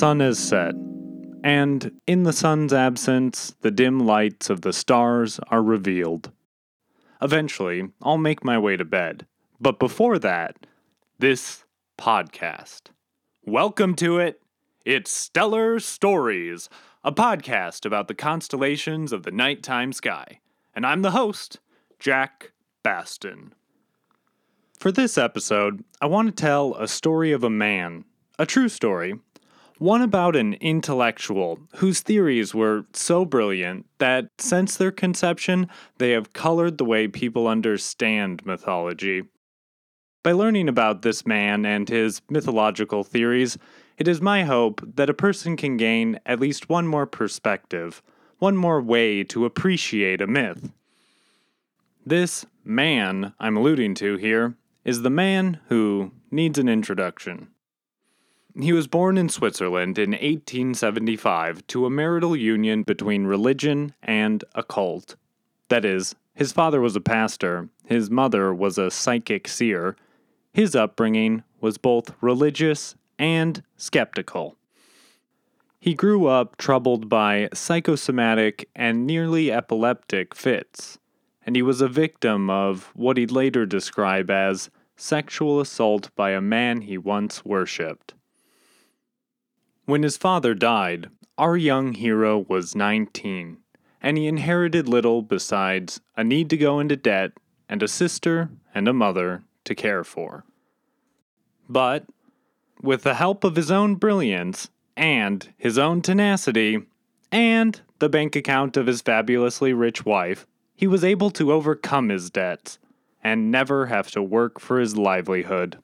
sun has set, and in the sun's absence, the dim lights of the stars are revealed. Eventually, I'll make my way to bed. But before that, this podcast. Welcome to it. It's Stellar Stories, a podcast about the constellations of the nighttime sky. And I'm the host, Jack Baston. For this episode, I want to tell a story of a man, a true story, one about an intellectual whose theories were so brilliant that since their conception, they have colored the way people understand mythology. By learning about this man and his mythological theories, it is my hope that a person can gain at least one more perspective, one more way to appreciate a myth. This man I'm alluding to here is the man who needs an introduction. He was born in Switzerland in 1875 to a marital union between religion and occult. That is, his father was a pastor, his mother was a psychic seer. His upbringing was both religious and skeptical. He grew up troubled by psychosomatic and nearly epileptic fits, and he was a victim of what he'd later describe as sexual assault by a man he once worshipped. When his father died, our young hero was 19, and he inherited little besides a need to go into debt and a sister and a mother to care for. But, with the help of his own brilliance and his own tenacity, and the bank account of his fabulously rich wife, he was able to overcome his debts and never have to work for his livelihood.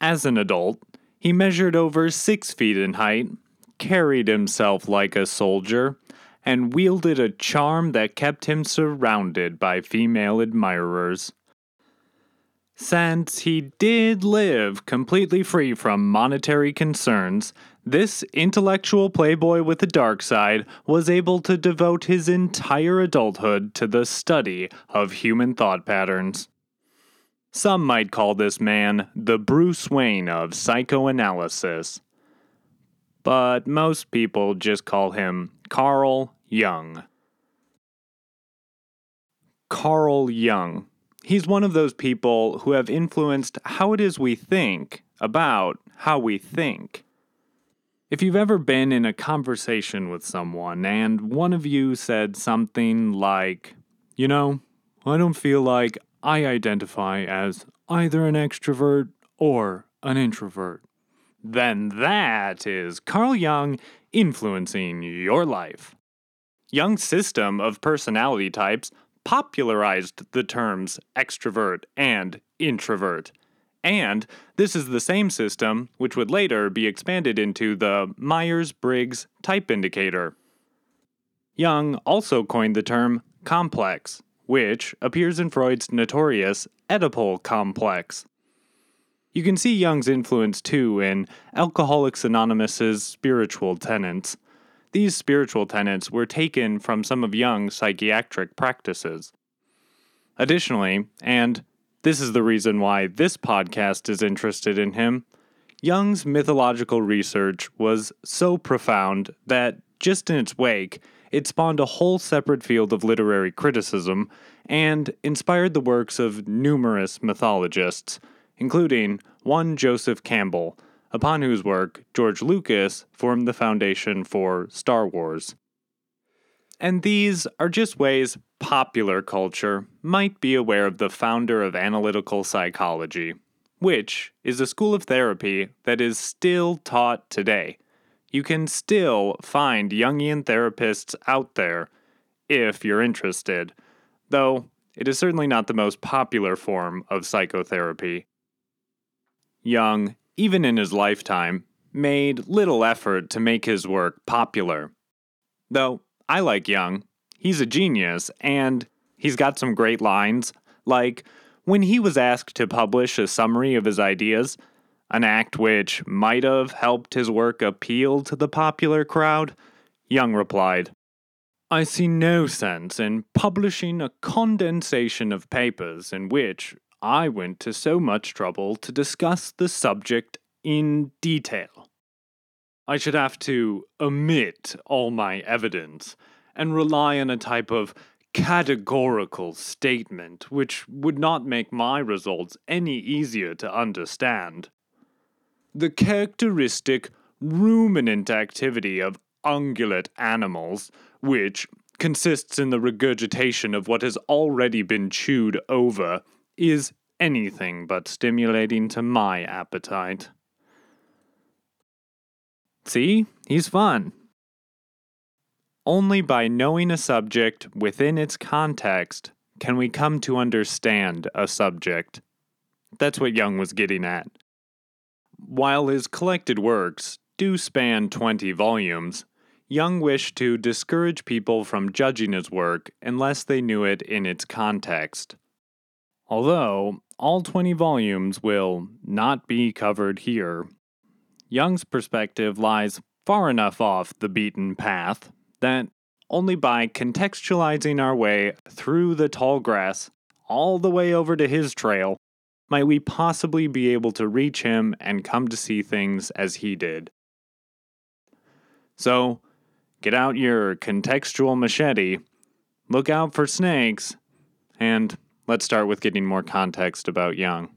As an adult, he measured over six feet in height, carried himself like a soldier, and wielded a charm that kept him surrounded by female admirers. Since he did live completely free from monetary concerns, this intellectual playboy with a dark side was able to devote his entire adulthood to the study of human thought patterns. Some might call this man the Bruce Wayne of psychoanalysis. But most people just call him Carl Jung. Carl Jung. He's one of those people who have influenced how it is we think about how we think. If you've ever been in a conversation with someone and one of you said something like, You know, I don't feel like I identify as either an extrovert or an introvert. Then that is Carl Jung influencing your life. Jung's system of personality types popularized the terms extrovert and introvert. And this is the same system which would later be expanded into the Myers Briggs type indicator. Jung also coined the term complex which appears in Freud's notorious Oedipal complex. You can see Jung's influence too in Alcoholics Anonymous's spiritual tenets. These spiritual tenets were taken from some of Jung's psychiatric practices. Additionally, and this is the reason why this podcast is interested in him, Jung's mythological research was so profound that, just in its wake, it spawned a whole separate field of literary criticism and inspired the works of numerous mythologists, including one Joseph Campbell, upon whose work George Lucas formed the foundation for Star Wars. And these are just ways popular culture might be aware of the founder of analytical psychology, which is a school of therapy that is still taught today you can still find Jungian therapists out there if you're interested, though it is certainly not the most popular form of psychotherapy. Jung, even in his lifetime, made little effort to make his work popular. Though I like Jung, he's a genius and he's got some great lines, like when he was asked to publish a summary of his ideas, an act which might have helped his work appeal to the popular crowd, Jung replied, I see no sense in publishing a condensation of papers in which I went to so much trouble to discuss the subject in detail. I should have to omit all my evidence and rely on a type of categorical statement which would not make my results any easier to understand. The characteristic ruminant activity of ungulate animals, which consists in the regurgitation of what has already been chewed over, is anything but stimulating to my appetite. See, he's fun. Only by knowing a subject within its context can we come to understand a subject. That's what Jung was getting at. While his collected works do span 20 volumes, Jung wished to discourage people from judging his work unless they knew it in its context. Although all 20 volumes will not be covered here, Jung's perspective lies far enough off the beaten path that only by contextualizing our way through the tall grass all the way over to his trail might we possibly be able to reach him and come to see things as he did. So, get out your contextual machete, look out for snakes, and let's start with getting more context about Jung.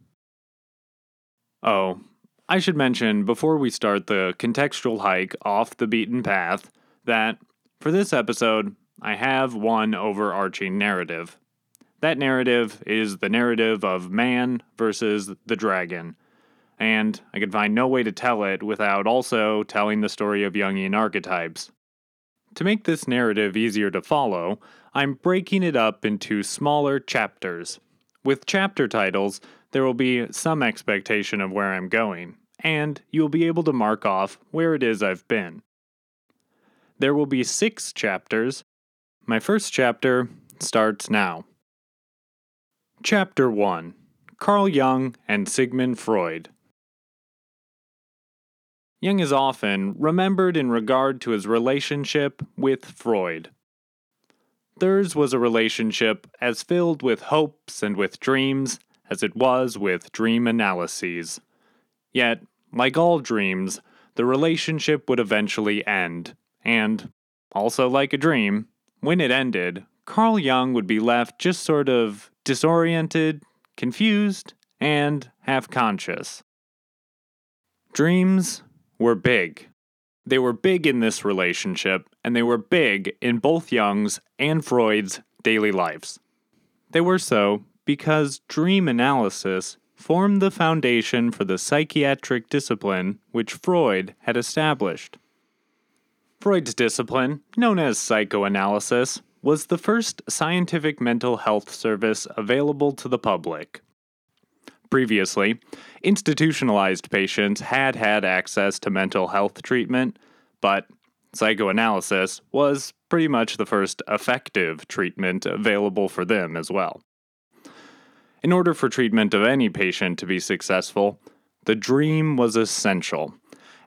Oh, I should mention before we start the contextual hike off the beaten path that for this episode, I have one overarching narrative. That narrative is the narrative of man versus the dragon. And I could find no way to tell it without also telling the story of Jungian archetypes. To make this narrative easier to follow, I'm breaking it up into smaller chapters. With chapter titles, there will be some expectation of where I'm going, and you'll be able to mark off where it is I've been. There will be six chapters. My first chapter starts now. Chapter 1 Carl Jung and Sigmund Freud. Jung is often remembered in regard to his relationship with Freud. Theirs was a relationship as filled with hopes and with dreams as it was with dream analyses. Yet, like all dreams, the relationship would eventually end, and, also like a dream, when it ended, Carl Jung would be left just sort of disoriented, confused, and half conscious. Dreams were big. They were big in this relationship, and they were big in both Jung's and Freud's daily lives. They were so because dream analysis formed the foundation for the psychiatric discipline which Freud had established. Freud's discipline, known as psychoanalysis, was the first scientific mental health service available to the public. Previously, institutionalized patients had had access to mental health treatment, but psychoanalysis was pretty much the first effective treatment available for them as well. In order for treatment of any patient to be successful, the dream was essential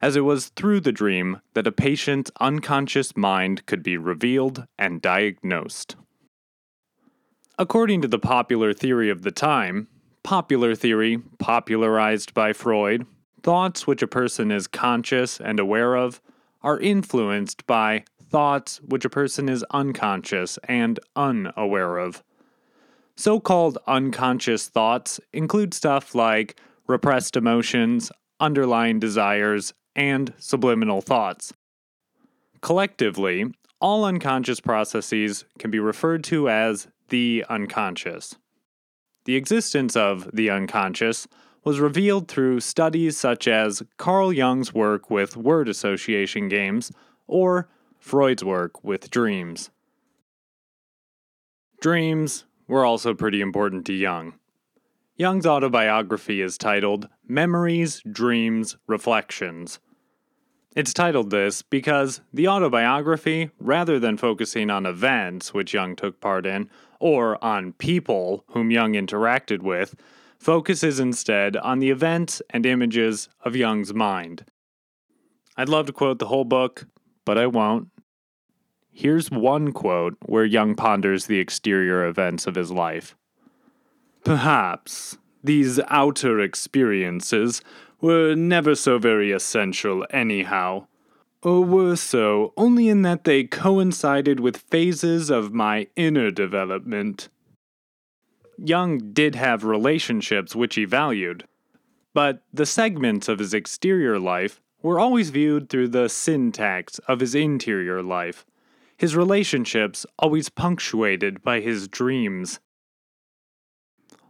as it was through the dream that a patient's unconscious mind could be revealed and diagnosed. According to the popular theory of the time, popular theory popularized by Freud, thoughts which a person is conscious and aware of are influenced by thoughts which a person is unconscious and unaware of. So called unconscious thoughts include stuff like repressed emotions, underlying desires, and subliminal thoughts. Collectively, all unconscious processes can be referred to as the unconscious. The existence of the unconscious was revealed through studies such as Carl Jung's work with word association games or Freud's work with dreams. Dreams were also pretty important to Jung. Jung's autobiography is titled Memories, Dreams, Reflections, it's titled this because the autobiography, rather than focusing on events which Jung took part in, or on people whom Jung interacted with, focuses instead on the events and images of Jung's mind. I'd love to quote the whole book, but I won't. Here's one quote where Jung ponders the exterior events of his life. Perhaps these outer experiences were never so very essential, anyhow. or were so only in that they coincided with phases of my inner development. Jung did have relationships which he valued, but the segments of his exterior life were always viewed through the syntax of his interior life, his relationships always punctuated by his dreams.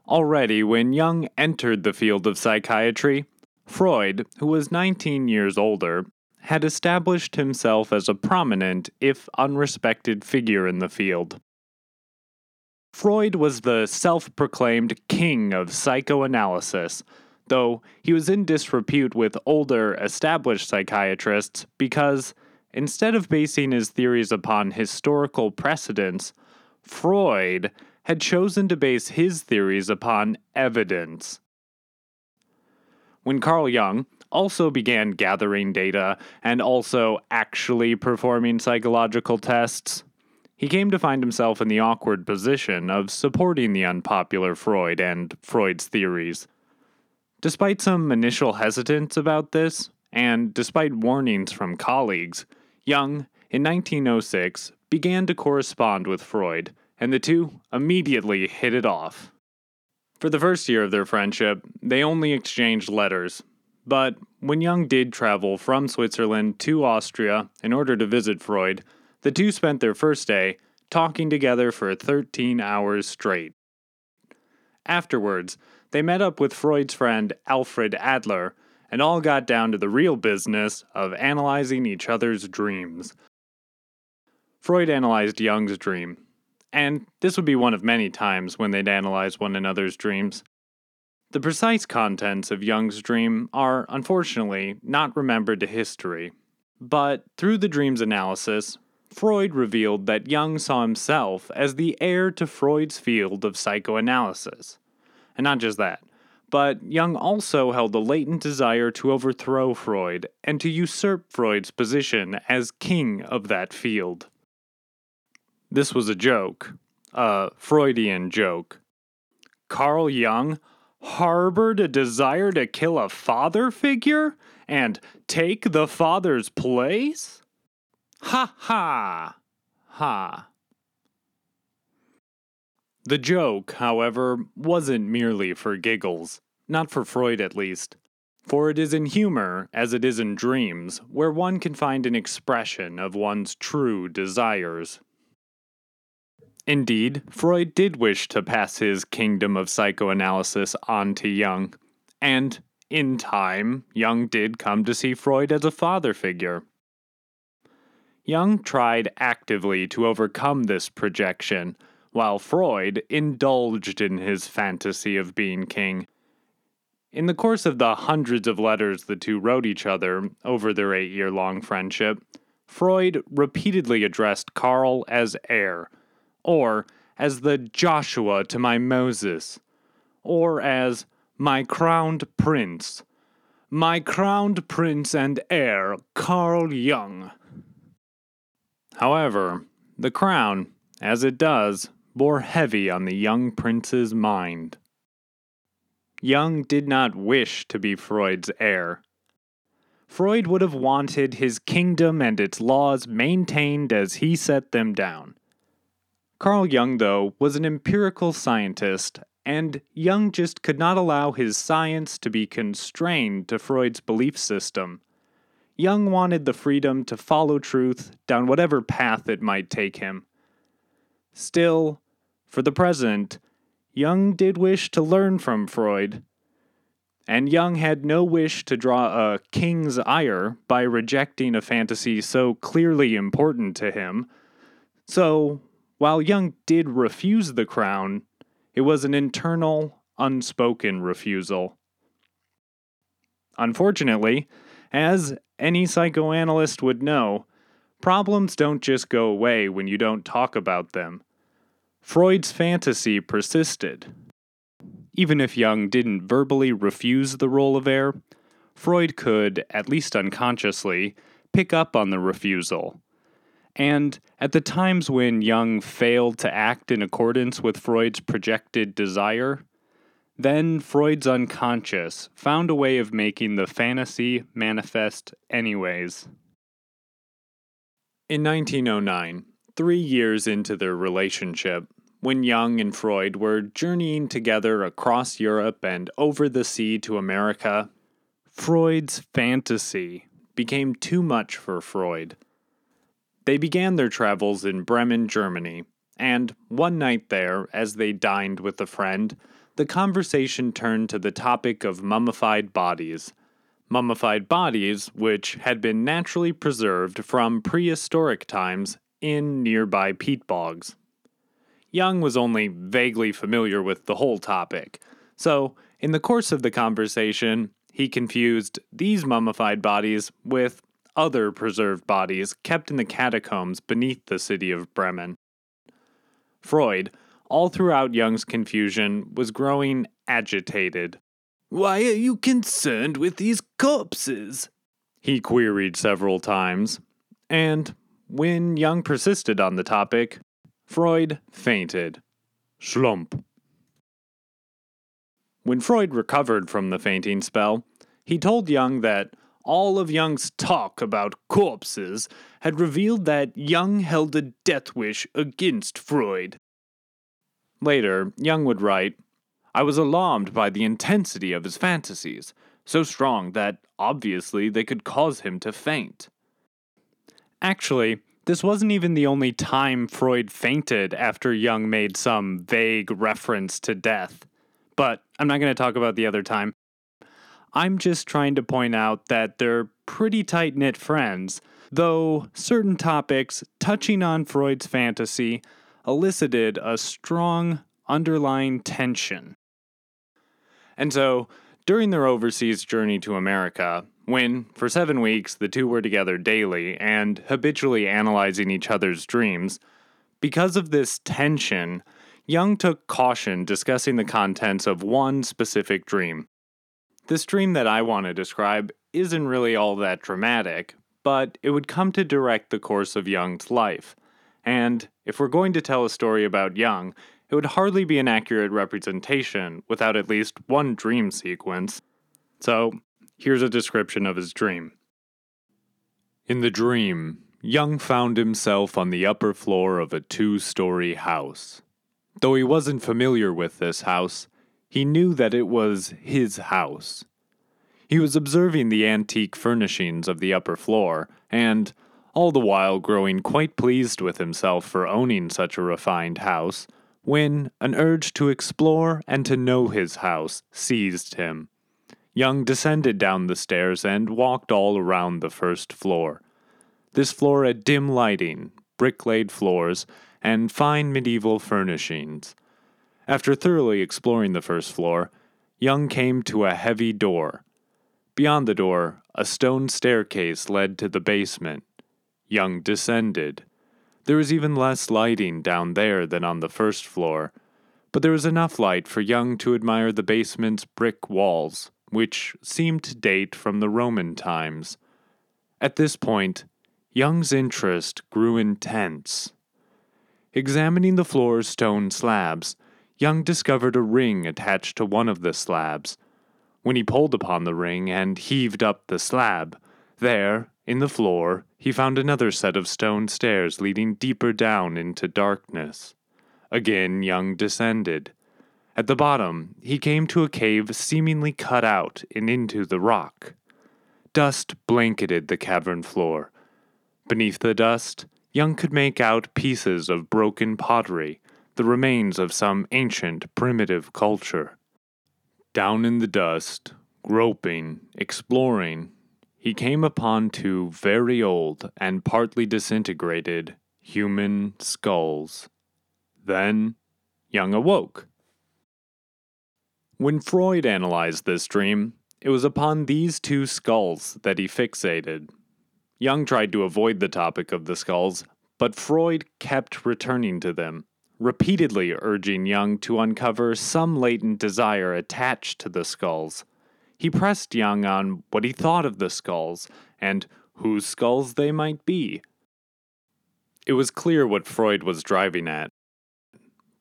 Already, when Jung entered the field of psychiatry, Freud, who was 19 years older, had established himself as a prominent, if unrespected, figure in the field. Freud was the self proclaimed king of psychoanalysis, though he was in disrepute with older, established psychiatrists because, instead of basing his theories upon historical precedents, Freud had chosen to base his theories upon evidence. When Carl Jung also began gathering data and also actually performing psychological tests, he came to find himself in the awkward position of supporting the unpopular Freud and Freud's theories. Despite some initial hesitance about this, and despite warnings from colleagues, Jung, in 1906, began to correspond with Freud, and the two immediately hit it off. For the first year of their friendship, they only exchanged letters, but when Jung did travel from Switzerland to Austria in order to visit Freud, the two spent their first day talking together for 13 hours straight. Afterwards, they met up with Freud's friend Alfred Adler and all got down to the real business of analyzing each other's dreams. Freud analyzed Jung's dream, and this would be one of many times when they'd analyze one another's dreams. The precise contents of Jung's dream are, unfortunately, not remembered to history, but through the dream's analysis, Freud revealed that Jung saw himself as the heir to Freud's field of psychoanalysis. And not just that, but Jung also held a latent desire to overthrow Freud and to usurp Freud's position as king of that field. This was a joke, a Freudian joke. Carl Jung harbored a desire to kill a father figure and take the father's place? Ha ha! Ha. The joke, however, wasn't merely for giggles. Not for Freud, at least. For it is in humor, as it is in dreams, where one can find an expression of one's true desires. Indeed, Freud did wish to pass his kingdom of psychoanalysis on to Jung, and, in time, Jung did come to see Freud as a father figure. Jung tried actively to overcome this projection while Freud indulged in his fantasy of being king. In the course of the hundreds of letters the two wrote each other over their eight year long friendship, Freud repeatedly addressed Carl as heir, or as the Joshua to my Moses, or as my crowned prince, my crowned prince and heir, Carl Jung. However, the crown, as it does, bore heavy on the young prince's mind. Jung did not wish to be Freud's heir. Freud would have wanted his kingdom and its laws maintained as he set them down. Carl Jung, though, was an empirical scientist, and Jung just could not allow his science to be constrained to Freud's belief system. Jung wanted the freedom to follow truth down whatever path it might take him. Still, for the present, Jung did wish to learn from Freud, and Jung had no wish to draw a king's ire by rejecting a fantasy so clearly important to him. So, while Jung did refuse the crown, it was an internal, unspoken refusal. Unfortunately, as any psychoanalyst would know, problems don't just go away when you don't talk about them. Freud's fantasy persisted. Even if Jung didn't verbally refuse the role of heir, Freud could, at least unconsciously, pick up on the refusal. And at the times when Jung failed to act in accordance with Freud's projected desire, then Freud's unconscious found a way of making the fantasy manifest anyways. In 1909, three years into their relationship, when Jung and Freud were journeying together across Europe and over the sea to America, Freud's fantasy became too much for Freud. They began their travels in Bremen, Germany, and one night there, as they dined with a friend, the conversation turned to the topic of mummified bodies. Mummified bodies, which had been naturally preserved from prehistoric times in nearby peat bogs. Jung was only vaguely familiar with the whole topic, so in the course of the conversation, he confused these mummified bodies with other preserved bodies kept in the catacombs beneath the city of Bremen. Freud, all throughout Jung's confusion, was growing agitated. Why are you concerned with these corpses? He queried several times, and when Jung persisted on the topic, Freud fainted. Slump. When Freud recovered from the fainting spell, he told Jung that all of Jung's talk about corpses had revealed that Jung held a death wish against Freud. Later, Jung would write, I was alarmed by the intensity of his fantasies, so strong that obviously they could cause him to faint. Actually, this wasn't even the only time Freud fainted after Jung made some vague reference to death. But I'm not going to talk about the other time. I'm just trying to point out that they're pretty tight knit friends, though certain topics touching on Freud's fantasy elicited a strong underlying tension. And so, during their overseas journey to America, when, for seven weeks, the two were together daily and habitually analyzing each other's dreams, because of this tension, Jung took caution discussing the contents of one specific dream. This dream that I want to describe isn't really all that dramatic, but it would come to direct the course of Jung's life. And if we're going to tell a story about Jung, it would hardly be an accurate representation without at least one dream sequence. So, Here's a description of his dream. In the dream, Jung found himself on the upper floor of a two story house. Though he wasn't familiar with this house, he knew that it was his house. He was observing the antique furnishings of the upper floor, and, all the while growing quite pleased with himself for owning such a refined house, when an urge to explore and to know his house seized him. Jung descended down the stairs and walked all around the first floor. This floor had dim lighting, brick laid floors, and fine medieval furnishings. After thoroughly exploring the first floor, Jung came to a heavy door. Beyond the door, a stone staircase led to the basement. Jung descended. There was even less lighting down there than on the first floor, but there was enough light for Jung to admire the basement's brick walls which seemed to date from the Roman times. At this point, Young's interest grew intense. Examining the floor's stone slabs, Jung discovered a ring attached to one of the slabs. When he pulled upon the ring and heaved up the slab, there, in the floor, he found another set of stone stairs leading deeper down into darkness. Again, Jung descended. At the bottom, he came to a cave seemingly cut out and into the rock. Dust blanketed the cavern floor. Beneath the dust, Jung could make out pieces of broken pottery, the remains of some ancient primitive culture. Down in the dust, groping, exploring, he came upon two very old and partly disintegrated human skulls. Then Jung awoke. When Freud analyzed this dream, it was upon these two skulls that he fixated. Jung tried to avoid the topic of the skulls, but Freud kept returning to them, repeatedly urging Jung to uncover some latent desire attached to the skulls. He pressed Jung on what he thought of the skulls and whose skulls they might be. It was clear what Freud was driving at.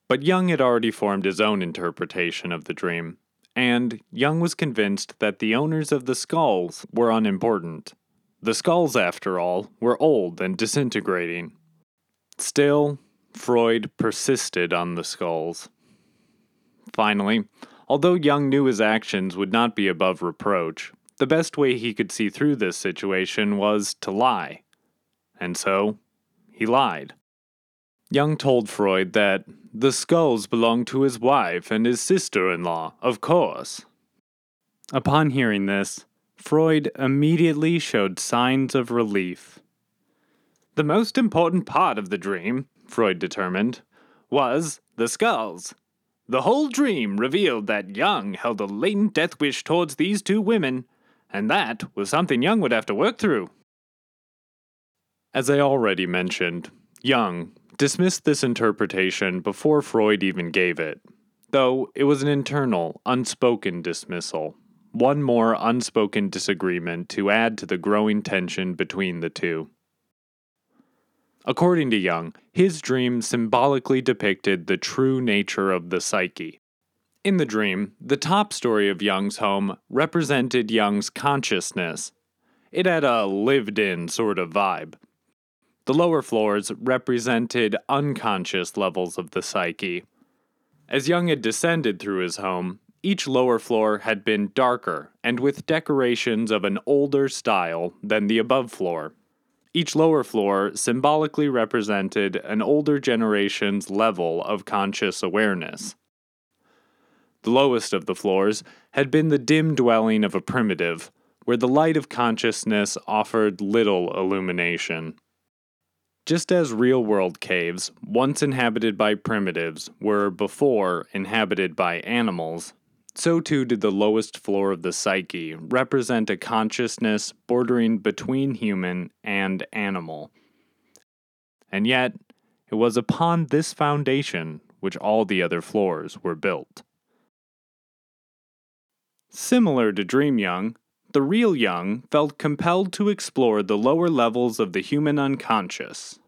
But Jung had already formed his own interpretation of the dream, and Jung was convinced that the owners of the skulls were unimportant. The skulls, after all, were old and disintegrating. Still, Freud persisted on the skulls. Finally, although Jung knew his actions would not be above reproach, the best way he could see through this situation was to lie. And so, he lied. Jung told Freud that the skulls belonged to his wife and his sister in law, of course. Upon hearing this, Freud immediately showed signs of relief. The most important part of the dream, Freud determined, was the skulls. The whole dream revealed that Jung held a latent death wish towards these two women, and that was something Jung would have to work through. As I already mentioned, Jung dismissed this interpretation before Freud even gave it, though it was an internal, unspoken dismissal, one more unspoken disagreement to add to the growing tension between the two. According to Jung, his dream symbolically depicted the true nature of the psyche. In the dream, the top story of Jung's home represented Jung's consciousness. It had a lived in sort of vibe. The lower floors represented unconscious levels of the psyche. As Jung had descended through his home, each lower floor had been darker and with decorations of an older style than the above floor. Each lower floor symbolically represented an older generation's level of conscious awareness. The lowest of the floors had been the dim dwelling of a primitive, where the light of consciousness offered little illumination. Just as real world caves, once inhabited by primitives, were before inhabited by animals, so too did the lowest floor of the psyche represent a consciousness bordering between human and animal. And yet, it was upon this foundation which all the other floors were built. Similar to Dream Jung, the real Jung felt compelled to explore the lower levels of the human unconscious.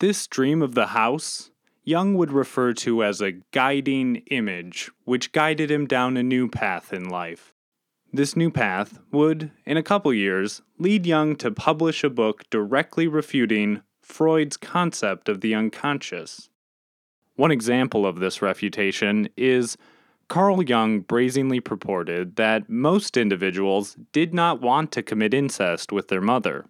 This dream of the house Jung would refer to as a guiding image, which guided him down a new path in life. This new path would, in a couple years, lead Jung to publish a book directly refuting Freud's concept of the unconscious. One example of this refutation is Carl Jung brazenly purported that most individuals did not want to commit incest with their mother.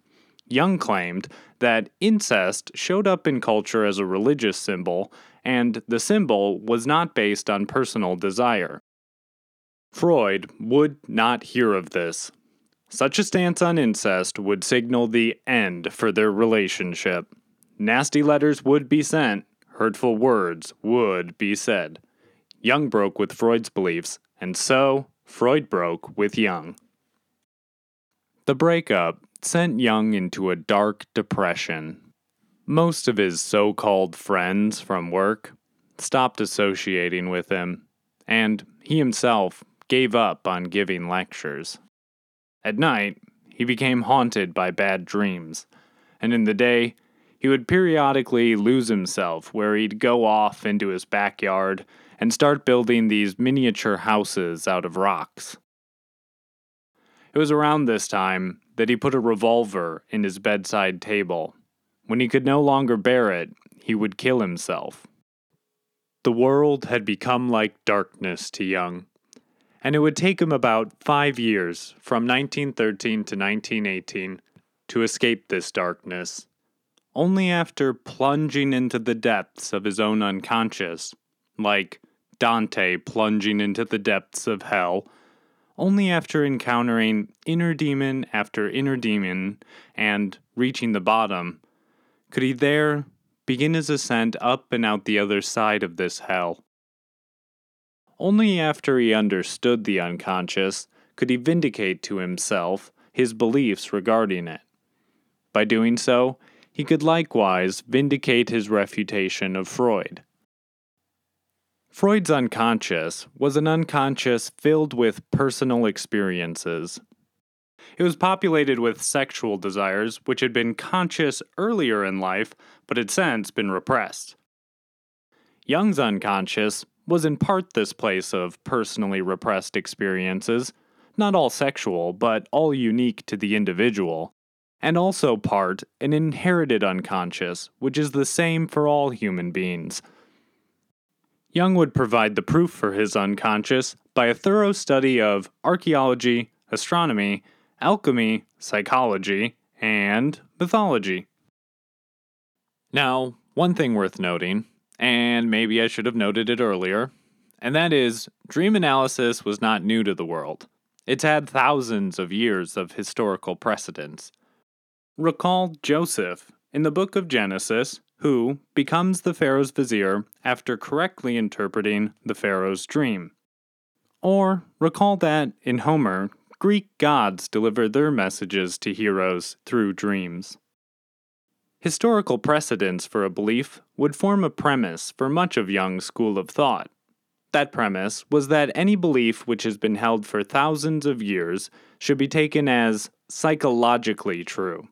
Jung claimed that incest showed up in culture as a religious symbol, and the symbol was not based on personal desire. Freud would not hear of this. Such a stance on incest would signal the end for their relationship. Nasty letters would be sent, hurtful words would be said. Jung broke with Freud's beliefs, and so Freud broke with Jung. The breakup sent Jung into a dark depression. Most of his so called friends from work stopped associating with him, and he himself gave up on giving lectures. At night, he became haunted by bad dreams, and in the day, he would periodically lose himself where he'd go off into his backyard and start building these miniature houses out of rocks. It was around this time that he put a revolver in his bedside table. When he could no longer bear it, he would kill himself. The world had become like darkness to Jung, and it would take him about five years, from 1913 to 1918, to escape this darkness. Only after plunging into the depths of his own unconscious, like Dante plunging into the depths of hell, only after encountering inner demon after inner demon and reaching the bottom could he there begin his ascent up and out the other side of this hell. Only after he understood the unconscious could he vindicate to himself his beliefs regarding it. By doing so, he could likewise vindicate his refutation of Freud. Freud's unconscious was an unconscious filled with personal experiences. It was populated with sexual desires which had been conscious earlier in life but had since been repressed. Jung's unconscious was in part this place of personally repressed experiences, not all sexual, but all unique to the individual. and also part an inherited unconscious, which is the same for all human beings. Jung would provide the proof for his unconscious by a thorough study of archaeology, astronomy, alchemy, psychology, and mythology. Now, one thing worth noting, and maybe I should have noted it earlier, and that is dream analysis was not new to the world. It's had thousands of years of historical precedence. Recall Joseph in the book of Genesis, who becomes the Pharaoh's vizier after correctly interpreting the Pharaoh's dream. Or recall that in Homer, Greek gods deliver their messages to heroes through dreams. Historical precedents for a belief would form a premise for much of Jung's school of thought. That premise was that any belief which has been held for thousands of years should be taken as psychologically true.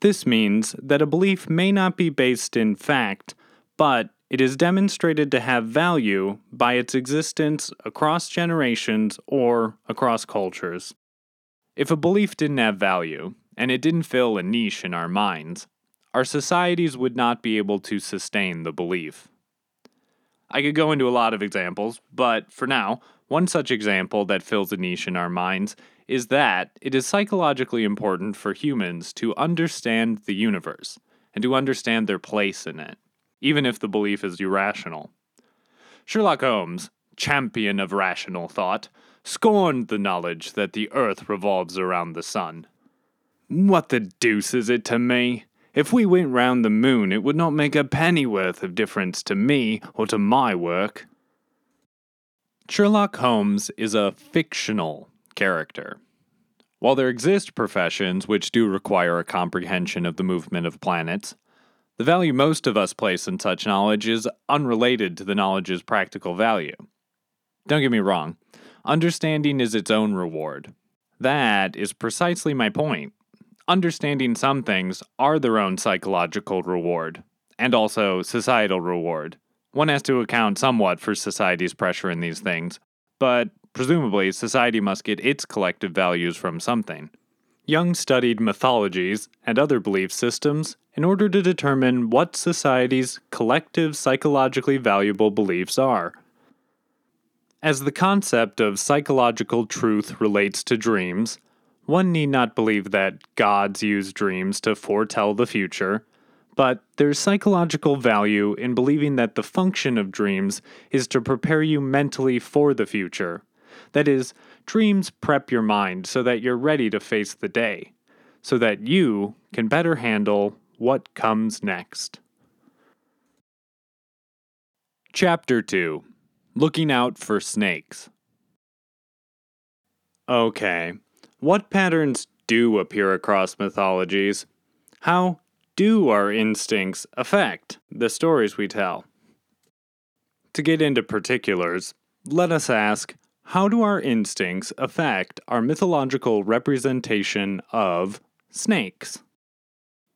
This means that a belief may not be based in fact, but it is demonstrated to have value by its existence across generations or across cultures. If a belief didn't have value, and it didn't fill a niche in our minds, our societies would not be able to sustain the belief. I could go into a lot of examples, but for now, one such example that fills a niche in our minds is that it is psychologically important for humans to understand the universe and to understand their place in it, even if the belief is irrational. Sherlock Holmes, champion of rational thought, scorned the knowledge that the earth revolves around the sun. What the deuce is it to me? If we went round the moon, it would not make a pennyworth of difference to me or to my work. Sherlock Holmes is a fictional character. While there exist professions which do require a comprehension of the movement of planets, the value most of us place in such knowledge is unrelated to the knowledge's practical value. Don't get me wrong, understanding is its own reward. That is precisely my point understanding some things are their own psychological reward, and also societal reward. One has to account somewhat for society's pressure in these things, but presumably society must get its collective values from something. Jung studied mythologies and other belief systems in order to determine what society's collective psychologically valuable beliefs are. As the concept of psychological truth relates to dreams, one need not believe that gods use dreams to foretell the future, but there's psychological value in believing that the function of dreams is to prepare you mentally for the future. That is, dreams prep your mind so that you're ready to face the day, so that you can better handle what comes next. Chapter 2 Looking Out for Snakes. Okay, what patterns do appear across mythologies? How do our instincts affect the stories we tell? To get into particulars, let us ask how do our instincts affect our mythological representation of snakes?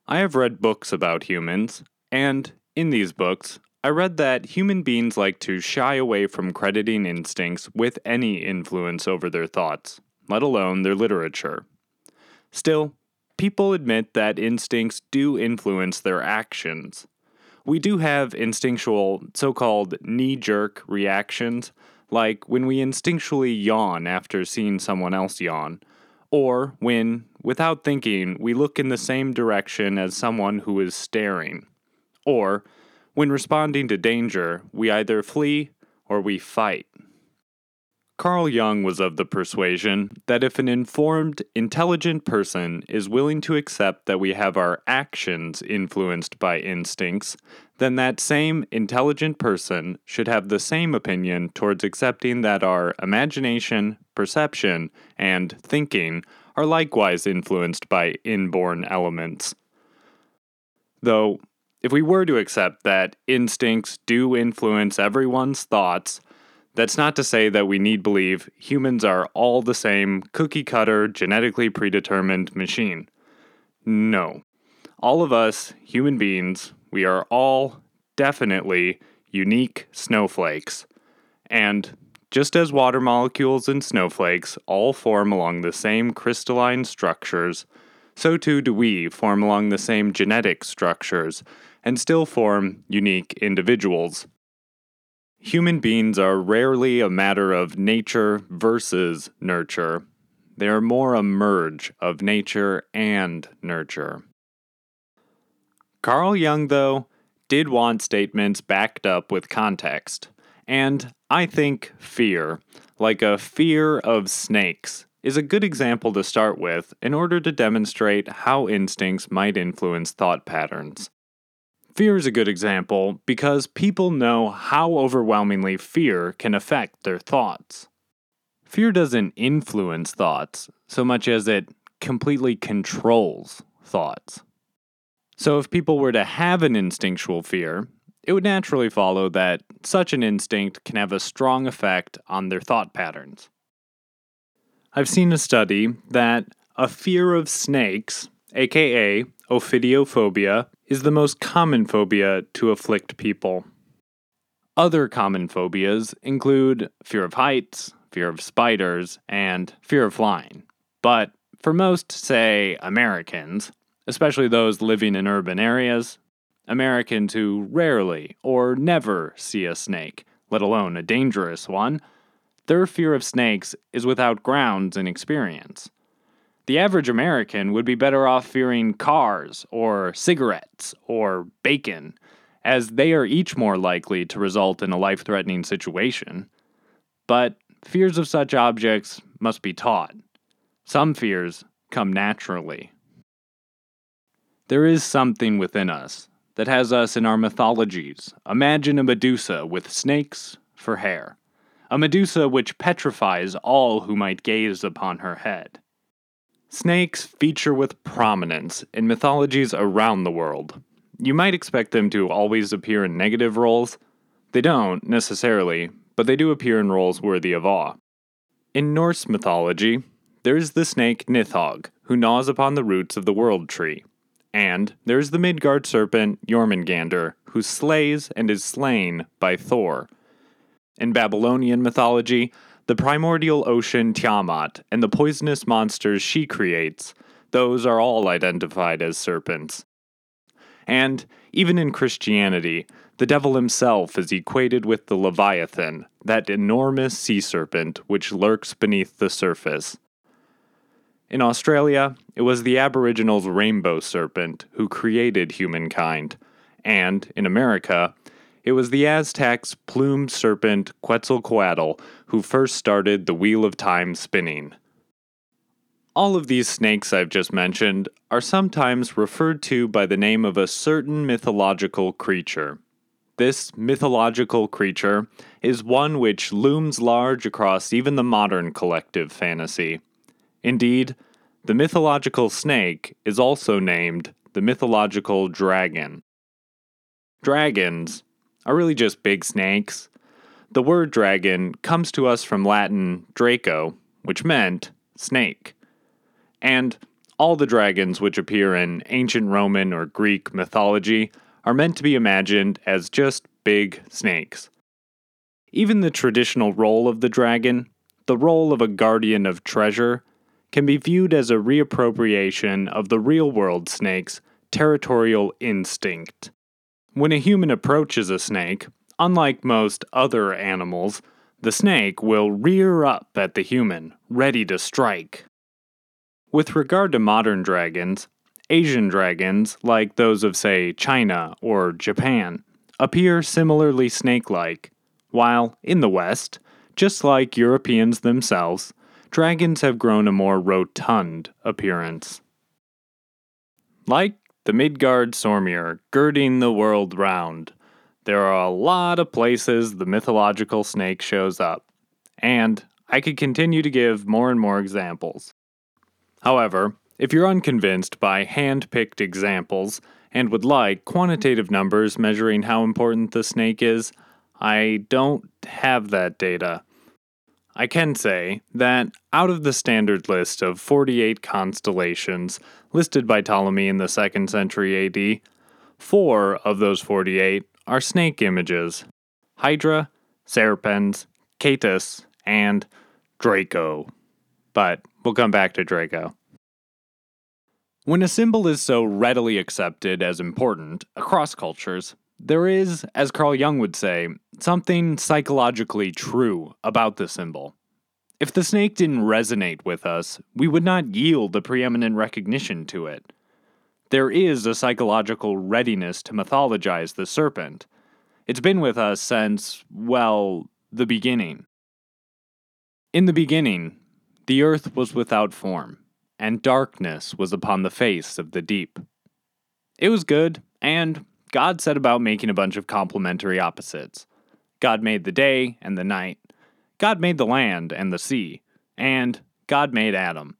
I have read books about humans, and in these books, I read that human beings like to shy away from crediting instincts with any influence over their thoughts let alone their literature. Still, people admit that instincts do influence their actions. We do have instinctual, so called knee jerk reactions, like when we instinctually yawn after seeing someone else yawn, or when, without thinking, we look in the same direction as someone who is staring, or when responding to danger, we either flee or we fight. Carl Jung was of the persuasion that if an informed, intelligent person is willing to accept that we have our actions influenced by instincts, then that same intelligent person should have the same opinion towards accepting that our imagination, perception, and thinking are likewise influenced by inborn elements. Though, if we were to accept that instincts do influence everyone's thoughts, that's not to say that we need believe humans are all the same cookie cutter, genetically predetermined machine. No. All of us, human beings, we are all definitely unique snowflakes. And just as water molecules and snowflakes all form along the same crystalline structures, so too do we form along the same genetic structures and still form unique individuals. Human beings are rarely a matter of nature versus nurture. They are more a merge of nature and nurture. Carl Jung, though, did want statements backed up with context. And I think fear, like a fear of snakes, is a good example to start with in order to demonstrate how instincts might influence thought patterns. Fear is a good example because people know how overwhelmingly fear can affect their thoughts. Fear doesn't influence thoughts so much as it completely controls thoughts. So, if people were to have an instinctual fear, it would naturally follow that such an instinct can have a strong effect on their thought patterns. I've seen a study that a fear of snakes, aka ophidiophobia, is the most common phobia to afflict people. Other common phobias include fear of heights, fear of spiders, and fear of flying. But for most, say, Americans, especially those living in urban areas, Americans who rarely or never see a snake, let alone a dangerous one, their fear of snakes is without grounds in experience. The average American would be better off fearing cars or cigarettes or bacon, as they are each more likely to result in a life threatening situation. But fears of such objects must be taught. Some fears come naturally. There is something within us that has us in our mythologies. Imagine a Medusa with snakes for hair a Medusa which petrifies all who might gaze upon her head. Snakes feature with prominence in mythologies around the world. You might expect them to always appear in negative roles. They don't, necessarily, but they do appear in roles worthy of awe. In Norse mythology, there's the snake Nidhogg, who gnaws upon the roots of the world tree. And there's the Midgard serpent Jormungandr, who slays and is slain by Thor, in Babylonian mythology, the primordial ocean Tiamat and the poisonous monsters she creates, those are all identified as serpents. And even in Christianity, the devil himself is equated with the Leviathan, that enormous sea serpent which lurks beneath the surface. In Australia, it was the Aboriginals' rainbow serpent who created humankind, and in America, it was the Aztecs' plumed serpent Quetzalcoatl who first started the wheel of time spinning. All of these snakes I've just mentioned are sometimes referred to by the name of a certain mythological creature. This mythological creature is one which looms large across even the modern collective fantasy. Indeed, the mythological snake is also named the mythological dragon. Dragons, are really just big snakes. The word dragon comes to us from Latin draco, which meant snake. And all the dragons which appear in ancient Roman or Greek mythology are meant to be imagined as just big snakes. Even the traditional role of the dragon, the role of a guardian of treasure, can be viewed as a reappropriation of the real world snake's territorial instinct. When a human approaches a snake, unlike most other animals, the snake will rear up at the human, ready to strike. With regard to modern dragons, Asian dragons, like those of, say, China or Japan, appear similarly snake like, while in the West, just like Europeans themselves, dragons have grown a more rotund appearance. Like the Midgardsormr, girding the world round. There are a lot of places the mythological snake shows up, and I could continue to give more and more examples. However, if you're unconvinced by hand picked examples and would like quantitative numbers measuring how important the snake is, I don't have that data. I can say that out of the standard list of 48 constellations listed by Ptolemy in the 2nd century AD, four of those 48 are snake images Hydra, Serpens, Cetus, and Draco. But we'll come back to Draco. When a symbol is so readily accepted as important across cultures, there is, as Carl Jung would say, something psychologically true about the symbol. If the snake didn't resonate with us, we would not yield the preeminent recognition to it. There is a psychological readiness to mythologize the serpent. It's been with us since, well, the beginning. In the beginning, the earth was without form, and darkness was upon the face of the deep. It was good, and God set about making a bunch of complementary opposites. God made the day and the night. God made the land and the sea. And God made Adam.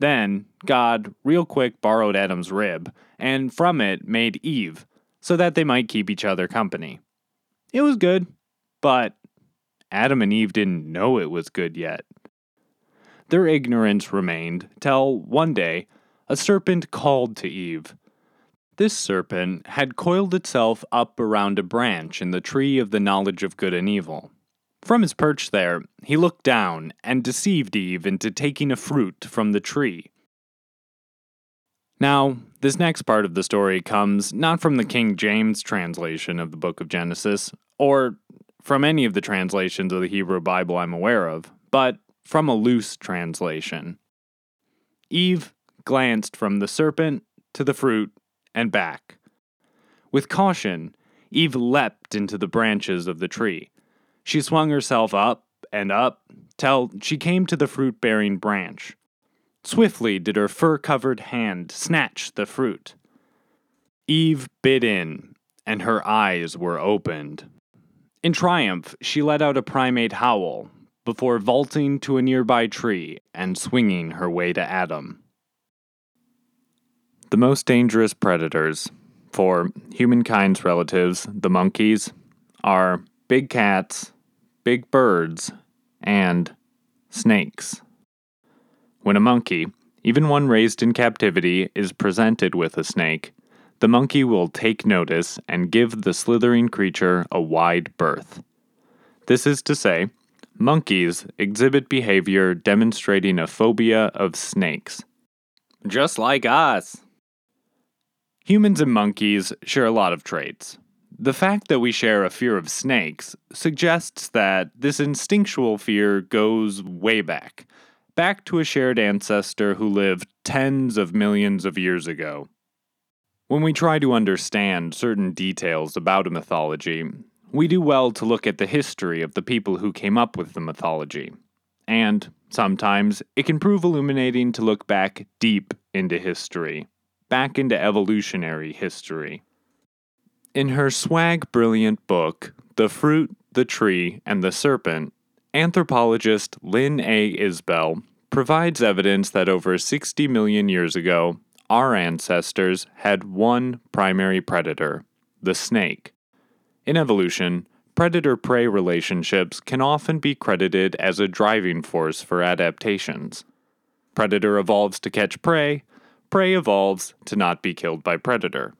Then God, real quick, borrowed Adam's rib, and from it made Eve, so that they might keep each other company. It was good, but Adam and Eve didn't know it was good yet. Their ignorance remained till one day a serpent called to Eve. This serpent had coiled itself up around a branch in the tree of the knowledge of good and evil. From his perch there, he looked down and deceived Eve into taking a fruit from the tree. Now, this next part of the story comes not from the King James translation of the book of Genesis, or from any of the translations of the Hebrew Bible I'm aware of, but from a loose translation. Eve glanced from the serpent to the fruit and back. With caution, Eve leapt into the branches of the tree. She swung herself up and up till she came to the fruit bearing branch. Swiftly did her fur covered hand snatch the fruit. Eve bit in, and her eyes were opened. In triumph, she let out a primate howl before vaulting to a nearby tree and swinging her way to Adam. The most dangerous predators for humankind's relatives, the monkeys, are big cats, big birds, and snakes. When a monkey, even one raised in captivity, is presented with a snake, the monkey will take notice and give the slithering creature a wide berth. This is to say, monkeys exhibit behavior demonstrating a phobia of snakes. Just like us. Humans and monkeys share a lot of traits. The fact that we share a fear of snakes suggests that this instinctual fear goes way back, back to a shared ancestor who lived tens of millions of years ago. When we try to understand certain details about a mythology, we do well to look at the history of the people who came up with the mythology. And sometimes it can prove illuminating to look back deep into history back into evolutionary history. In her swag brilliant book, The Fruit, the Tree, and the Serpent, anthropologist Lynne A. Isbell provides evidence that over 60 million years ago, our ancestors had one primary predator, the snake. In evolution, predator prey relationships can often be credited as a driving force for adaptations. Predator evolves to catch prey, prey evolves to not be killed by predator.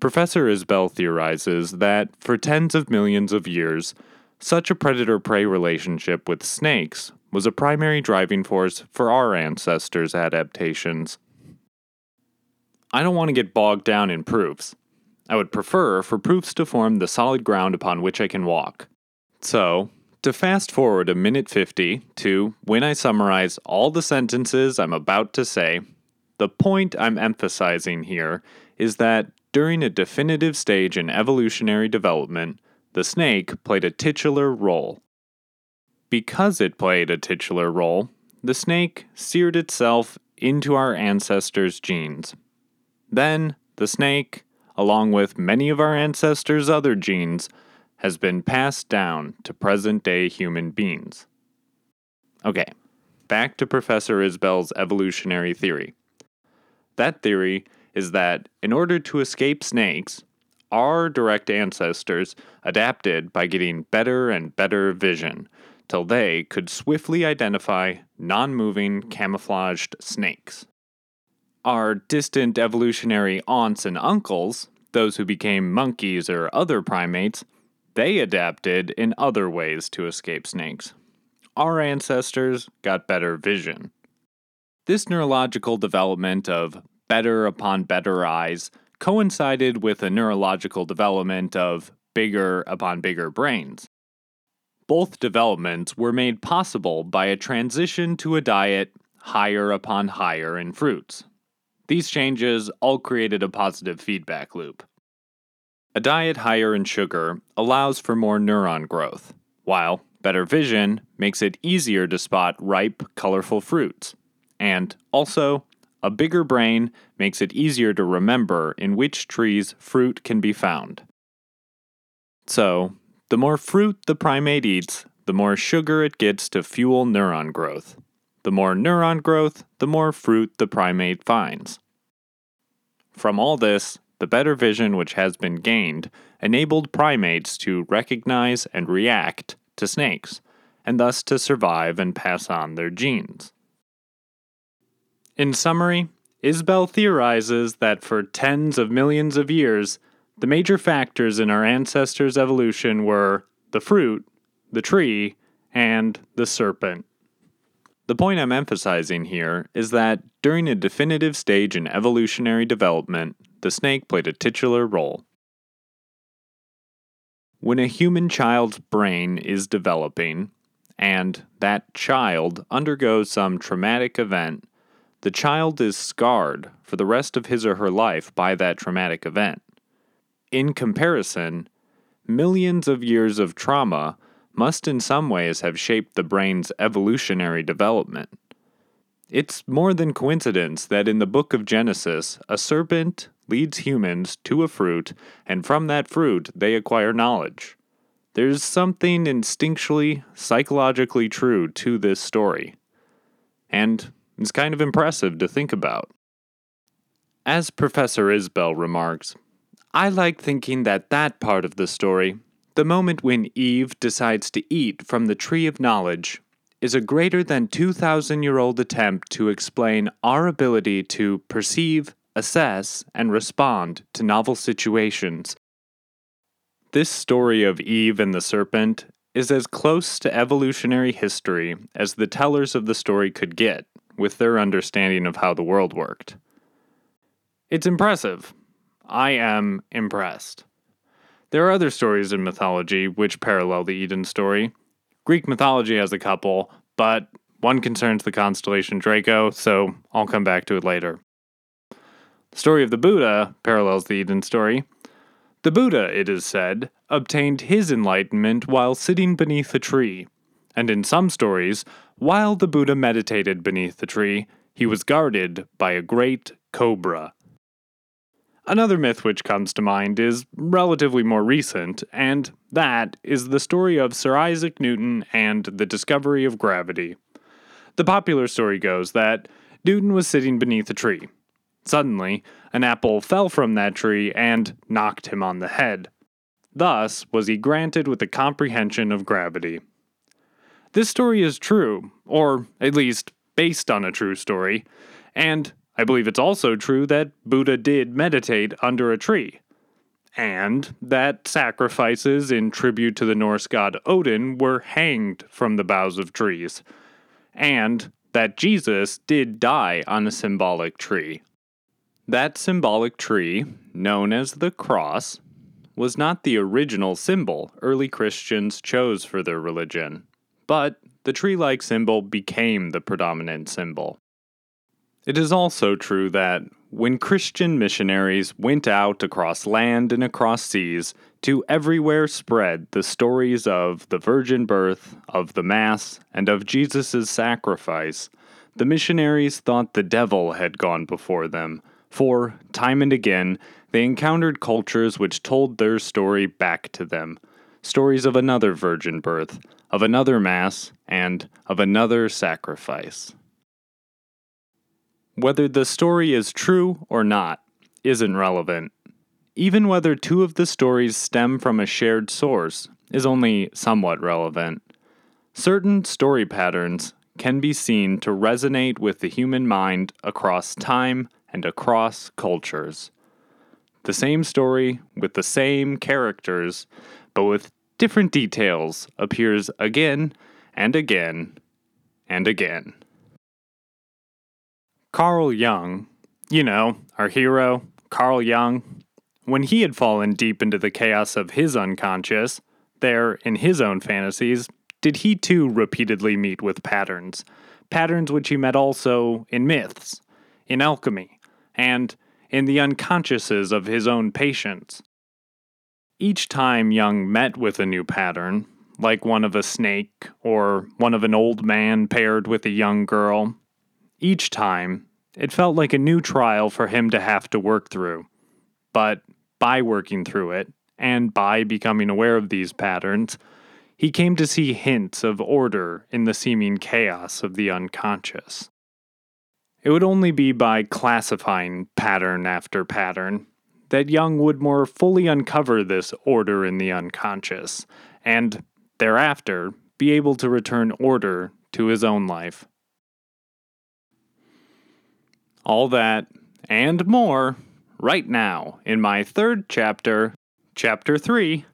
Professor Isbell theorizes that for tens of millions of years, such a predator prey relationship with snakes was a primary driving force for our ancestors' adaptations. I don't want to get bogged down in proofs. I would prefer for proofs to form the solid ground upon which I can walk. So, to fast forward a minute 50 to when I summarize all the sentences I'm about to say, the point I'm emphasizing here is that during a definitive stage in evolutionary development, the snake played a titular role. Because it played a titular role, the snake seared itself into our ancestors' genes. Then, the snake, along with many of our ancestors' other genes, has been passed down to present day human beings. Okay, back to Professor Isbell's evolutionary theory. That theory is that in order to escape snakes, our direct ancestors adapted by getting better and better vision till they could swiftly identify non moving camouflaged snakes. Our distant evolutionary aunts and uncles, those who became monkeys or other primates, they adapted in other ways to escape snakes. Our ancestors got better vision. This neurological development of better upon better eyes coincided with a neurological development of bigger upon bigger brains. Both developments were made possible by a transition to a diet higher upon higher in fruits. These changes all created a positive feedback loop. A diet higher in sugar allows for more neuron growth, while better vision makes it easier to spot ripe, colorful fruits. And also, a bigger brain makes it easier to remember in which trees fruit can be found. So, the more fruit the primate eats, the more sugar it gets to fuel neuron growth. The more neuron growth, the more fruit the primate finds. From all this, the better vision which has been gained enabled primates to recognize and react to snakes, and thus to survive and pass on their genes. In summary, Isbell theorizes that for tens of millions of years, the major factors in our ancestors' evolution were the fruit, the tree, and the serpent. The point I'm emphasizing here is that during a definitive stage in evolutionary development, the snake played a titular role. When a human child's brain is developing, and that child undergoes some traumatic event, the child is scarred for the rest of his or her life by that traumatic event. In comparison, millions of years of trauma must in some ways have shaped the brain's evolutionary development. It's more than coincidence that in the book of Genesis, a serpent leads humans to a fruit, and from that fruit they acquire knowledge. There's something instinctually, psychologically true to this story. And it's kind of impressive to think about. As Professor Isbell remarks, I like thinking that that part of the story, the moment when Eve decides to eat from the tree of knowledge, is a greater than 2,000 year old attempt to explain our ability to perceive, assess, and respond to novel situations. This story of Eve and the serpent is as close to evolutionary history as the tellers of the story could get with their understanding of how the world worked. It's impressive. I am impressed. There are other stories in mythology which parallel the Eden story. Greek mythology has a couple, but one concerns the constellation Draco, so I'll come back to it later. The story of the Buddha parallels the Eden story. The Buddha, it is said, obtained his enlightenment while sitting beneath a tree, and in some stories, while the Buddha meditated beneath the tree, he was guarded by a great cobra. Another myth which comes to mind is relatively more recent, and that is the story of Sir Isaac Newton and the discovery of gravity. The popular story goes that Newton was sitting beneath a tree. Suddenly, an apple fell from that tree and knocked him on the head. Thus was he granted with the comprehension of gravity. This story is true, or at least based on a true story, and I believe it's also true that Buddha did meditate under a tree, and that sacrifices in tribute to the Norse god Odin were hanged from the boughs of trees, and that Jesus did die on a symbolic tree. That symbolic tree, known as the cross, was not the original symbol early Christians chose for their religion but the tree like symbol became the predominant symbol. It is also true that when Christian missionaries went out across land and across seas to everywhere spread the stories of the virgin birth, of the Mass, and of Jesus' sacrifice, the missionaries thought the devil had gone before them, for, time and again, they encountered cultures which told their story back to them stories of another virgin birth, of another Mass, and of another sacrifice. Whether the story is true or not isn't relevant. Even whether two of the stories stem from a shared source is only somewhat relevant. Certain story patterns can be seen to resonate with the human mind across time and across cultures. The same story with the same characters, but with different details appears again and again and again. Carl Jung, You know, our hero, Carl Jung. When he had fallen deep into the chaos of his unconscious, there, in his own fantasies, did he too repeatedly meet with patterns. Patterns which he met also in myths, in alchemy, and in the unconsciouses of his own patients. Each time Jung met with a new pattern, like one of a snake or one of an old man paired with a young girl, each time it felt like a new trial for him to have to work through. But by working through it, and by becoming aware of these patterns, he came to see hints of order in the seeming chaos of the unconscious. It would only be by classifying pattern after pattern that Jung would more fully uncover this order in the unconscious, and thereafter be able to return order to his own life. All that and more right now in my third chapter, Chapter 3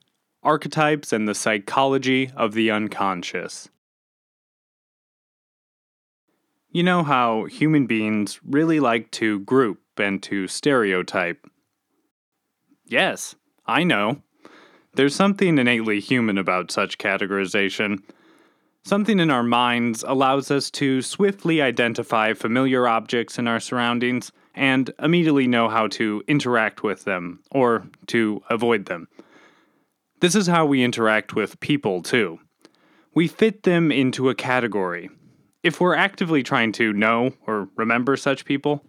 Archetypes and the Psychology of the Unconscious. You know how human beings really like to group and to stereotype? Yes, I know. There's something innately human about such categorization. Something in our minds allows us to swiftly identify familiar objects in our surroundings and immediately know how to interact with them or to avoid them. This is how we interact with people, too. We fit them into a category. If we're actively trying to know or remember such people,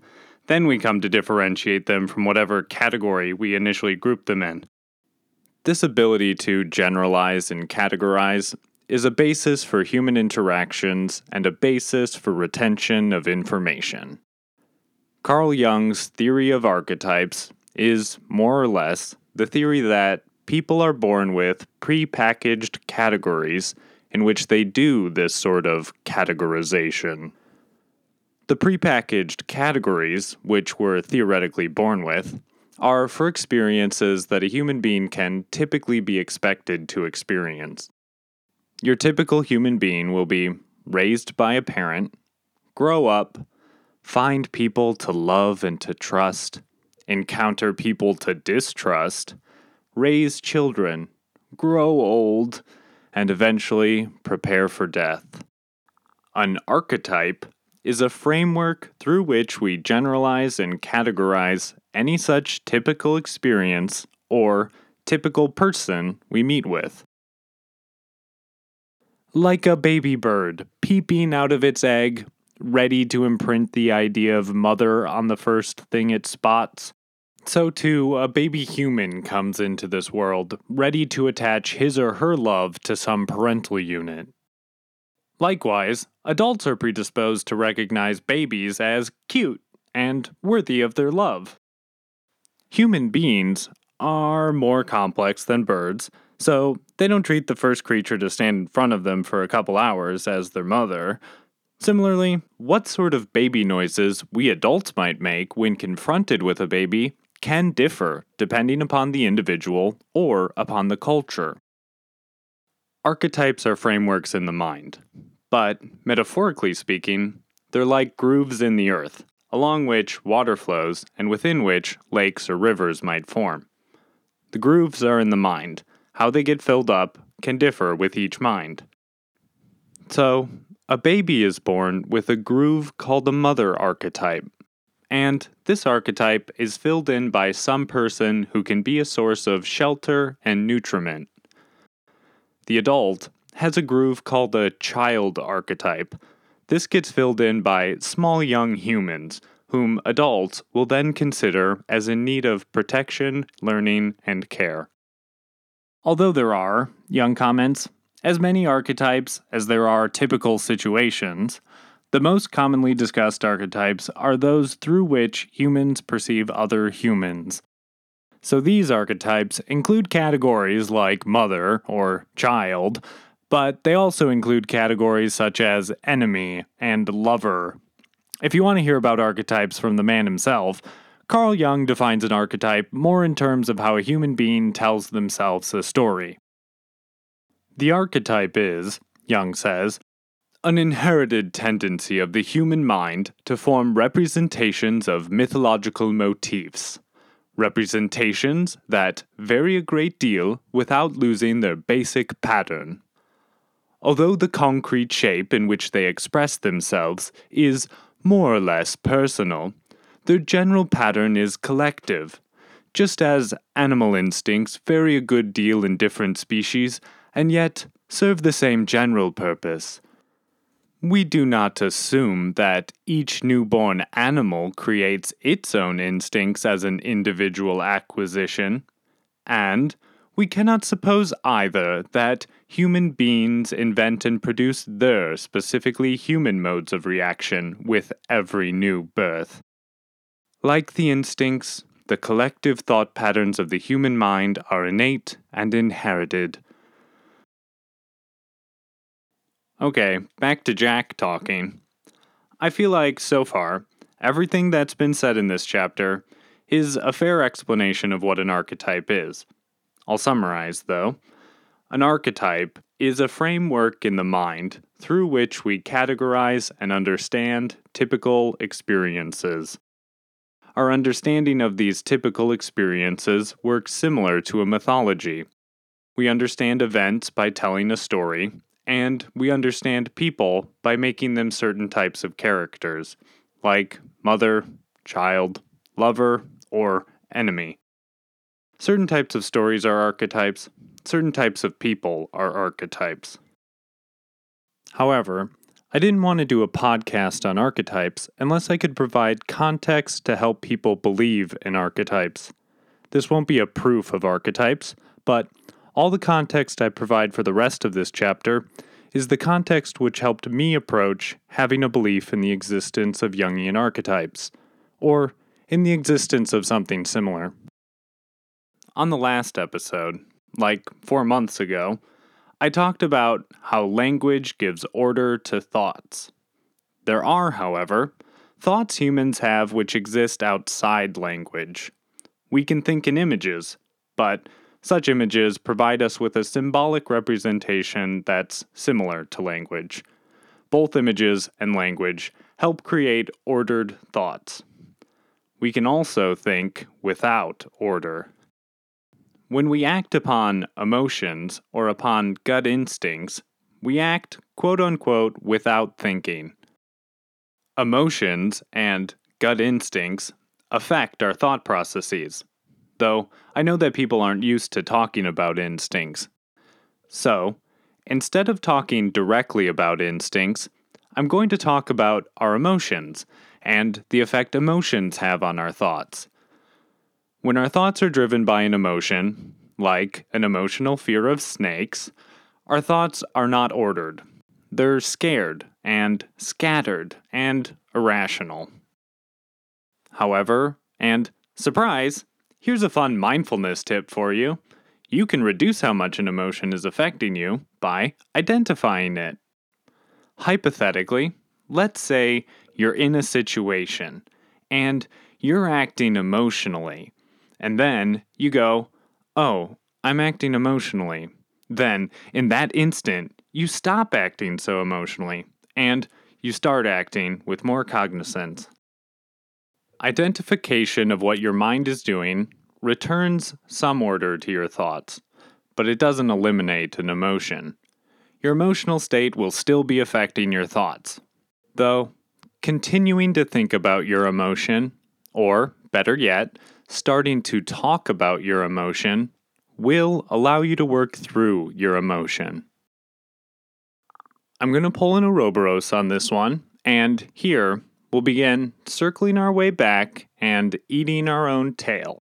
then we come to differentiate them from whatever category we initially grouped them in. This ability to generalize and categorize is a basis for human interactions and a basis for retention of information. Carl Jung's theory of archetypes is, more or less, the theory that people are born with pre-packaged categories in which they do this sort of categorization. The prepackaged categories, which we're theoretically born with, are for experiences that a human being can typically be expected to experience. Your typical human being will be raised by a parent, grow up, find people to love and to trust, encounter people to distrust, raise children, grow old, and eventually prepare for death. An archetype is a framework through which we generalize and categorize any such typical experience or typical person we meet with. Like a baby bird peeping out of its egg, ready to imprint the idea of mother on the first thing it spots, so, too, a baby human comes into this world, ready to attach his or her love to some parental unit. Likewise, adults are predisposed to recognize babies as cute and worthy of their love. Human beings are more complex than birds, so they don't treat the first creature to stand in front of them for a couple hours as their mother. Similarly, what sort of baby noises we adults might make when confronted with a baby can differ depending upon the individual or upon the culture. Archetypes are frameworks in the mind, but metaphorically speaking, they're like grooves in the earth, along which water flows and within which lakes or rivers might form. The grooves are in the mind. How they get filled up can differ with each mind. So, a baby is born with a groove called the mother archetype and this archetype is filled in by some person who can be a source of shelter and nutriment. The adult has a groove called a child archetype. This gets filled in by small young humans, whom adults will then consider as in need of protection, learning, and care. Although there are, Jung comments, as many archetypes as there are typical situations, the most commonly discussed archetypes are those through which humans perceive other humans. So these archetypes include categories like mother or child, but they also include categories such as enemy and lover. If you want to hear about archetypes from the man himself, Carl Jung defines an archetype more in terms of how a human being tells themselves a story. The archetype is, Jung says, an inherited tendency of the human mind to form representations of mythological motifs. Representations that vary a great deal without losing their basic pattern. Although the concrete shape in which they express themselves is more or less personal, their general pattern is collective, just as animal instincts vary a good deal in different species and yet serve the same general purpose. We do not assume that each newborn animal creates its own instincts as an individual acquisition, and we cannot suppose either that human beings invent and produce their specifically human modes of reaction with every new birth. Like the instincts, the collective thought patterns of the human mind are innate and inherited. Okay, back to Jack talking. I feel like, so far, everything that's been said in this chapter is a fair explanation of what an archetype is. I'll summarize, though. An archetype is a framework in the mind through which we categorize and understand typical experiences. Our understanding of these typical experiences works similar to a mythology. We understand events by telling a story, and we understand people by making them certain types of characters, like mother, child, lover, or enemy. Certain types of stories are archetypes, certain types of people are archetypes. However, I didn't want to do a podcast on archetypes unless I could provide context to help people believe in archetypes. This won't be a proof of archetypes, but all the context I provide for the rest of this chapter is the context which helped me approach having a belief in the existence of Jungian archetypes, or in the existence of something similar. On the last episode, like four months ago, I talked about how language gives order to thoughts. There are, however, thoughts humans have which exist outside language. We can think in images, but such images provide us with a symbolic representation that's similar to language. Both images and language help create ordered thoughts. We can also think without order. When we act upon emotions or upon gut instincts, we act quote unquote without thinking. Emotions and gut instincts affect our thought processes though I know that people aren't used to talking about instincts. So, instead of talking directly about instincts, I'm going to talk about our emotions and the effect emotions have on our thoughts. When our thoughts are driven by an emotion, like an emotional fear of snakes, our thoughts are not ordered. They're scared and scattered and irrational. However, and surprise, Here's a fun mindfulness tip for you. You can reduce how much an emotion is affecting you by identifying it. Hypothetically, let's say you're in a situation and you're acting emotionally, and then you go, Oh, I'm acting emotionally. Then, in that instant, you stop acting so emotionally and you start acting with more cognizance. Identification of what your mind is doing returns some order to your thoughts, but it doesn't eliminate an emotion. Your emotional state will still be affecting your thoughts. Though, continuing to think about your emotion, or better yet, starting to talk about your emotion, will allow you to work through your emotion. I'm going to pull an Ouroboros on this one, and here we'll begin circling our way back and eating our own tail.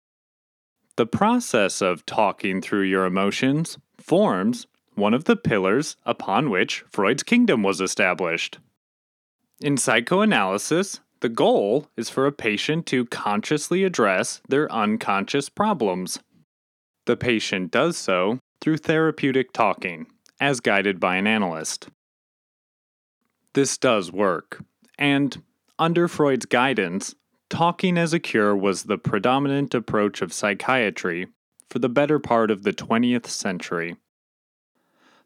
The process of talking through your emotions forms one of the pillars upon which Freud's kingdom was established. In psychoanalysis, the goal is for a patient to consciously address their unconscious problems. The patient does so through therapeutic talking, as guided by an analyst. This does work, and under Freud's guidance, talking as a cure was the predominant approach of psychiatry for the better part of the 20th century.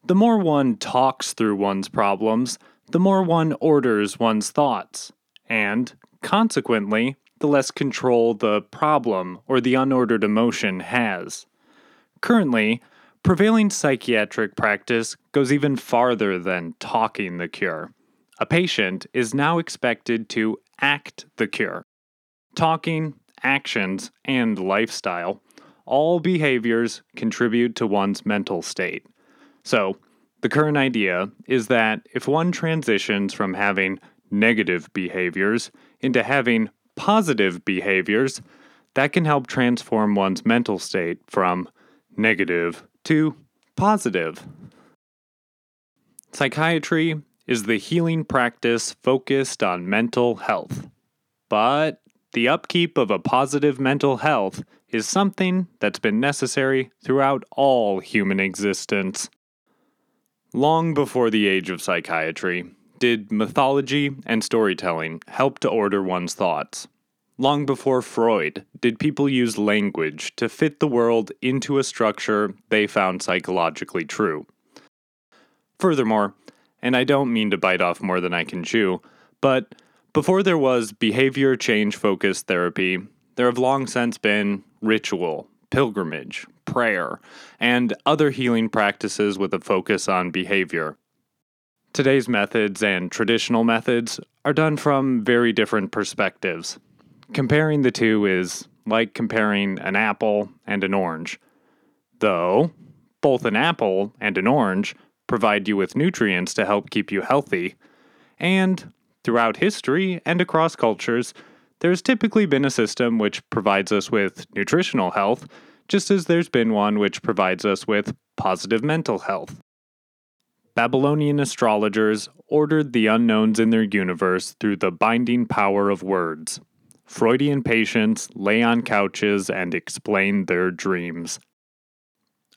The more one talks through one's problems, the more one orders one's thoughts, and, consequently, the less control the problem or the unordered emotion has. Currently, prevailing psychiatric practice goes even farther than talking the cure. A patient is now expected to act the cure. Talking, actions, and lifestyle, all behaviors contribute to one's mental state. So, the current idea is that if one transitions from having negative behaviors into having positive behaviors, that can help transform one's mental state from negative to positive. Psychiatry is the healing practice focused on mental health. But the upkeep of a positive mental health is something that's been necessary throughout all human existence. Long before the age of psychiatry, did mythology and storytelling help to order one's thoughts. Long before Freud, did people use language to fit the world into a structure they found psychologically true. Furthermore, and I don't mean to bite off more than I can chew, but before there was behavior change focused therapy, there have long since been ritual, pilgrimage, prayer, and other healing practices with a focus on behavior. Today's methods and traditional methods are done from very different perspectives. Comparing the two is like comparing an apple and an orange. Though, both an apple and an orange provide you with nutrients to help keep you healthy, and throughout history and across cultures, there's typically been a system which provides us with nutritional health, just as there's been one which provides us with positive mental health. Babylonian astrologers ordered the unknowns in their universe through the binding power of words. Freudian patients lay on couches and explain their dreams.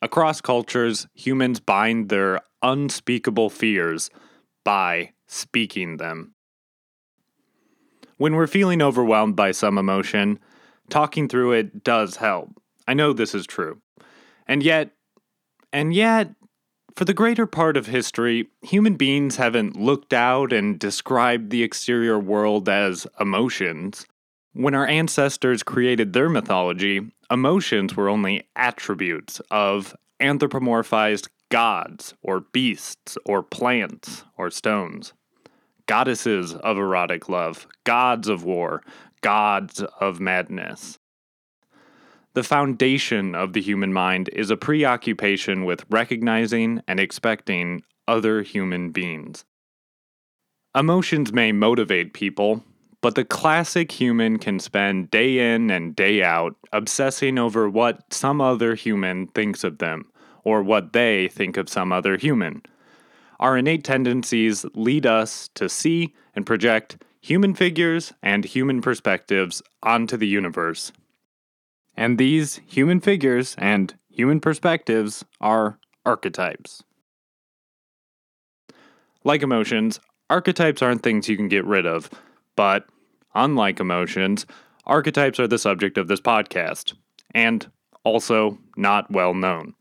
Across cultures, humans bind their unspeakable fears by speaking them. When we're feeling overwhelmed by some emotion, talking through it does help. I know this is true. And yet, and yet, for the greater part of history, human beings haven't looked out and described the exterior world as emotions. When our ancestors created their mythology, emotions were only attributes of anthropomorphized gods, or beasts, or plants, or stones goddesses of erotic love, gods of war, gods of madness. The foundation of the human mind is a preoccupation with recognizing and expecting other human beings. Emotions may motivate people, but the classic human can spend day in and day out obsessing over what some other human thinks of them, or what they think of some other human. Our innate tendencies lead us to see and project human figures and human perspectives onto the universe. And these human figures and human perspectives are archetypes. Like emotions, archetypes aren't things you can get rid of, but unlike emotions, archetypes are the subject of this podcast, and also not well known.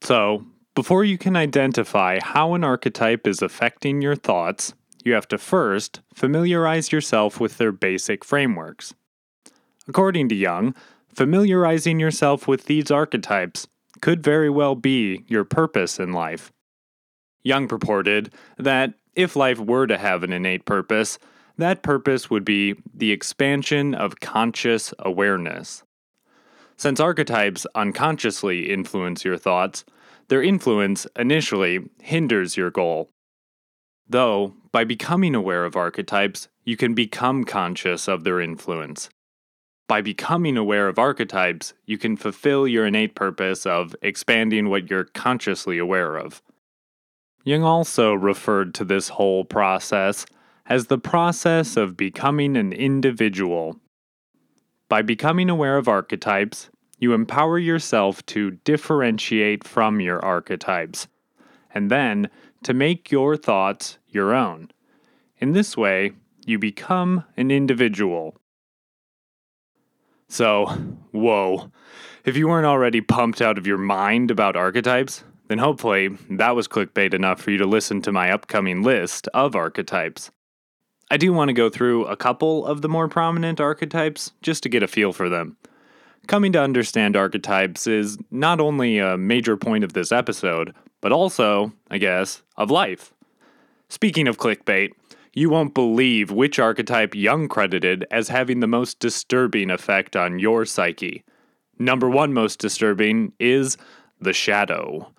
So, before you can identify how an archetype is affecting your thoughts, you have to first familiarize yourself with their basic frameworks. According to Jung, familiarizing yourself with these archetypes could very well be your purpose in life. Jung purported that if life were to have an innate purpose, that purpose would be the expansion of conscious awareness. Since archetypes unconsciously influence your thoughts, their influence initially hinders your goal. Though, by becoming aware of archetypes, you can become conscious of their influence. By becoming aware of archetypes, you can fulfill your innate purpose of expanding what you're consciously aware of. Jung also referred to this whole process as the process of becoming an individual. By becoming aware of archetypes, you empower yourself to differentiate from your archetypes, and then to make your thoughts your own. In this way, you become an individual. So, whoa. If you weren't already pumped out of your mind about archetypes, then hopefully that was clickbait enough for you to listen to my upcoming list of archetypes. I do want to go through a couple of the more prominent archetypes just to get a feel for them. Coming to understand archetypes is not only a major point of this episode, but also, I guess, of life. Speaking of clickbait, you won't believe which archetype Jung credited as having the most disturbing effect on your psyche. Number one most disturbing is the shadow.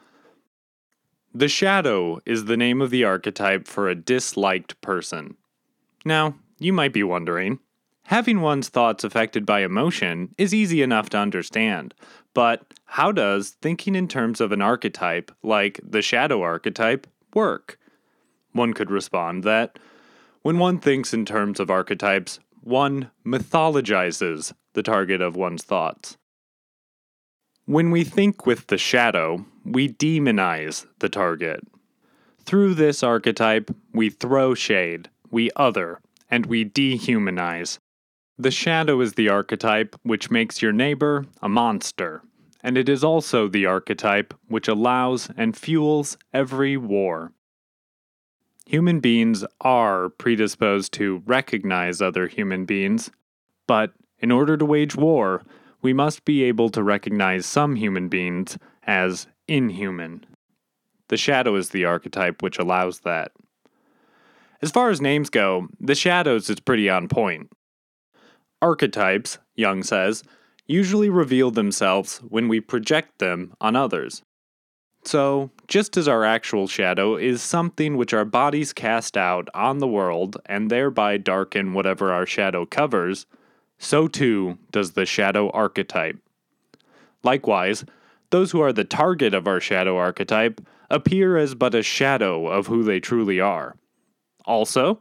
The shadow is the name of the archetype for a disliked person. Now, you might be wondering, having one's thoughts affected by emotion is easy enough to understand, but how does thinking in terms of an archetype, like the shadow archetype, work? One could respond that when one thinks in terms of archetypes, one mythologizes the target of one's thoughts. When we think with the shadow, we demonize the target. Through this archetype, we throw shade, we other, and we dehumanize. The shadow is the archetype which makes your neighbor a monster, and it is also the archetype which allows and fuels every war. Human beings are predisposed to recognize other human beings, but in order to wage war, we must be able to recognize some human beings as inhuman. The shadow is the archetype which allows that. As far as names go, the shadows is pretty on point. Archetypes, Jung says, usually reveal themselves when we project them on others. So, just as our actual shadow is something which our bodies cast out on the world and thereby darken whatever our shadow covers, so too does the shadow archetype. Likewise, those who are the target of our shadow archetype appear as but a shadow of who they truly are. Also,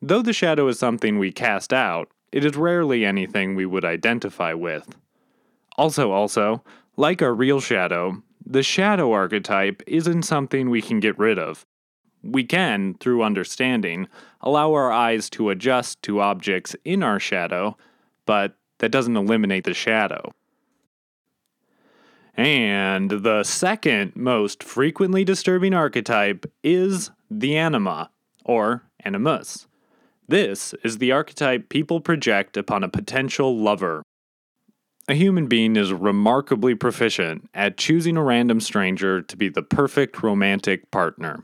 though the shadow is something we cast out, it is rarely anything we would identify with. Also, also, like our real shadow, the shadow archetype isn't something we can get rid of. We can, through understanding, allow our eyes to adjust to objects in our shadow, but that doesn't eliminate the shadow. And the second most frequently disturbing archetype is the anima, or animus. This is the archetype people project upon a potential lover. A human being is remarkably proficient at choosing a random stranger to be the perfect romantic partner.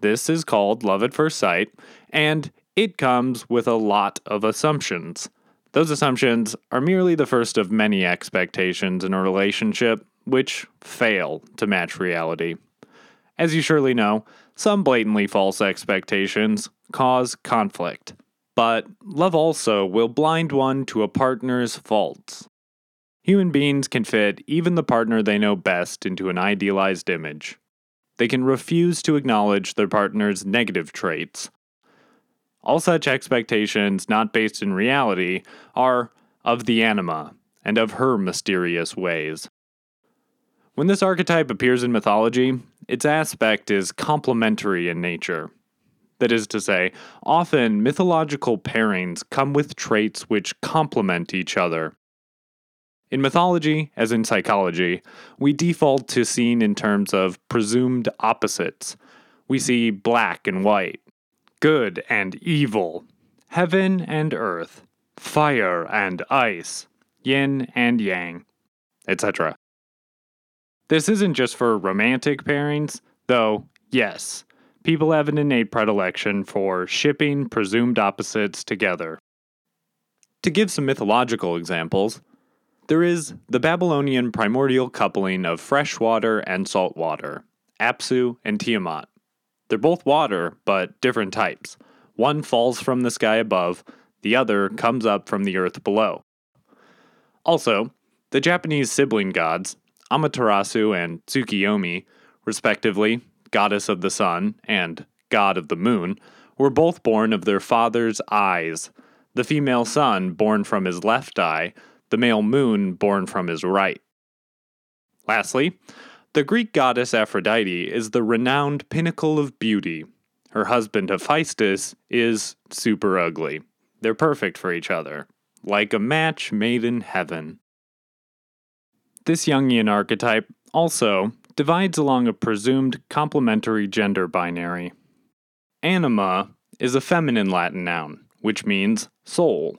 This is called love at first sight, and it comes with a lot of assumptions. Those assumptions are merely the first of many expectations in a relationship which fail to match reality. As you surely know, some blatantly false expectations cause conflict, but love also will blind one to a partner's faults. Human beings can fit even the partner they know best into an idealized image. They can refuse to acknowledge their partner's negative traits. All such expectations, not based in reality, are of the anima and of her mysterious ways. When this archetype appears in mythology, its aspect is complementary in nature. That is to say, often mythological pairings come with traits which complement each other. In mythology, as in psychology, we default to seeing in terms of presumed opposites. We see black and white, good and evil, heaven and earth, fire and ice, yin and yang, etc. This isn't just for romantic pairings, though, yes, people have an innate predilection for shipping presumed opposites together. To give some mythological examples, there is the Babylonian primordial coupling of fresh water and salt water, Apsu and Tiamat. They're both water, but different types. One falls from the sky above, the other comes up from the earth below. Also, the Japanese sibling gods, Amaterasu and Tsukiyomi, respectively, goddess of the sun and god of the moon, were both born of their father's eyes. The female sun born from his left eye, the male moon born from his right. Lastly, the Greek goddess Aphrodite is the renowned pinnacle of beauty. Her husband Hephaestus is super ugly. They're perfect for each other, like a match made in heaven. This Jungian archetype also, divides along a presumed complementary gender binary. Anima is a feminine Latin noun, which means soul.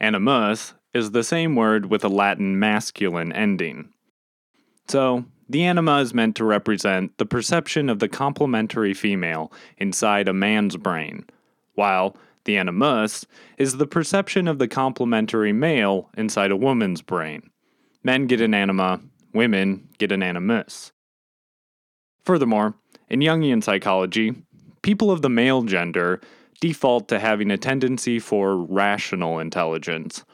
Animus is the same word with a Latin masculine ending. So, the anima is meant to represent the perception of the complementary female inside a man's brain, while the animus is the perception of the complementary male inside a woman's brain. Men get an anima, women get an animus. Furthermore, in Jungian psychology, people of the male gender default to having a tendency for rational intelligence,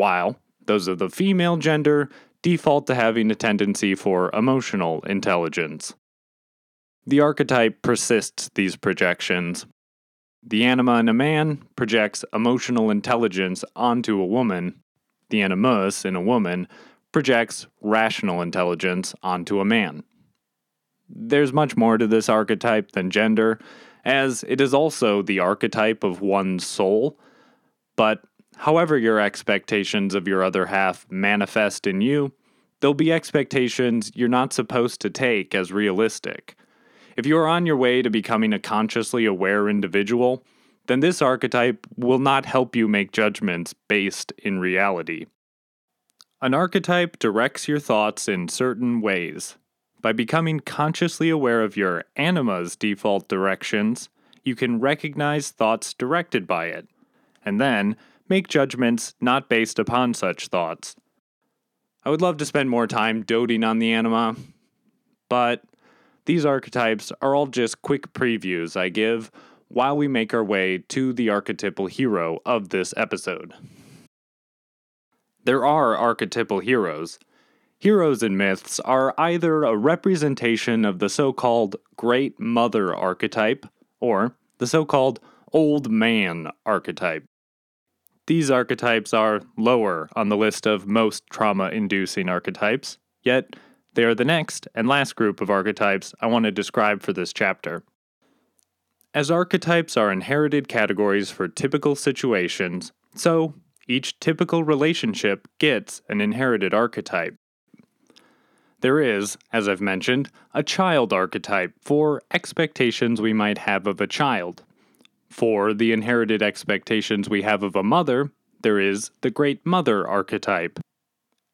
while those of the female gender default to having a tendency for emotional intelligence. The archetype persists these projections. The anima in a man projects emotional intelligence onto a woman. The animus in a woman projects rational intelligence onto a man. There's much more to this archetype than gender, as it is also the archetype of one's soul. But however your expectations of your other half manifest in you, there'll be expectations you're not supposed to take as realistic. If you are on your way to becoming a consciously aware individual, then this archetype will not help you make judgments based in reality. An archetype directs your thoughts in certain ways. By becoming consciously aware of your anima's default directions, you can recognize thoughts directed by it, and then make judgments not based upon such thoughts. I would love to spend more time doting on the anima, but these archetypes are all just quick previews I give while we make our way to the archetypal hero of this episode. There are archetypal heroes. Heroes in myths are either a representation of the so called Great Mother archetype or the so called Old Man archetype. These archetypes are lower on the list of most trauma inducing archetypes, yet they are the next and last group of archetypes I want to describe for this chapter. As archetypes are inherited categories for typical situations, so each typical relationship gets an inherited archetype. There is, as I've mentioned, a child archetype for expectations we might have of a child. For the inherited expectations we have of a mother, there is the great mother archetype.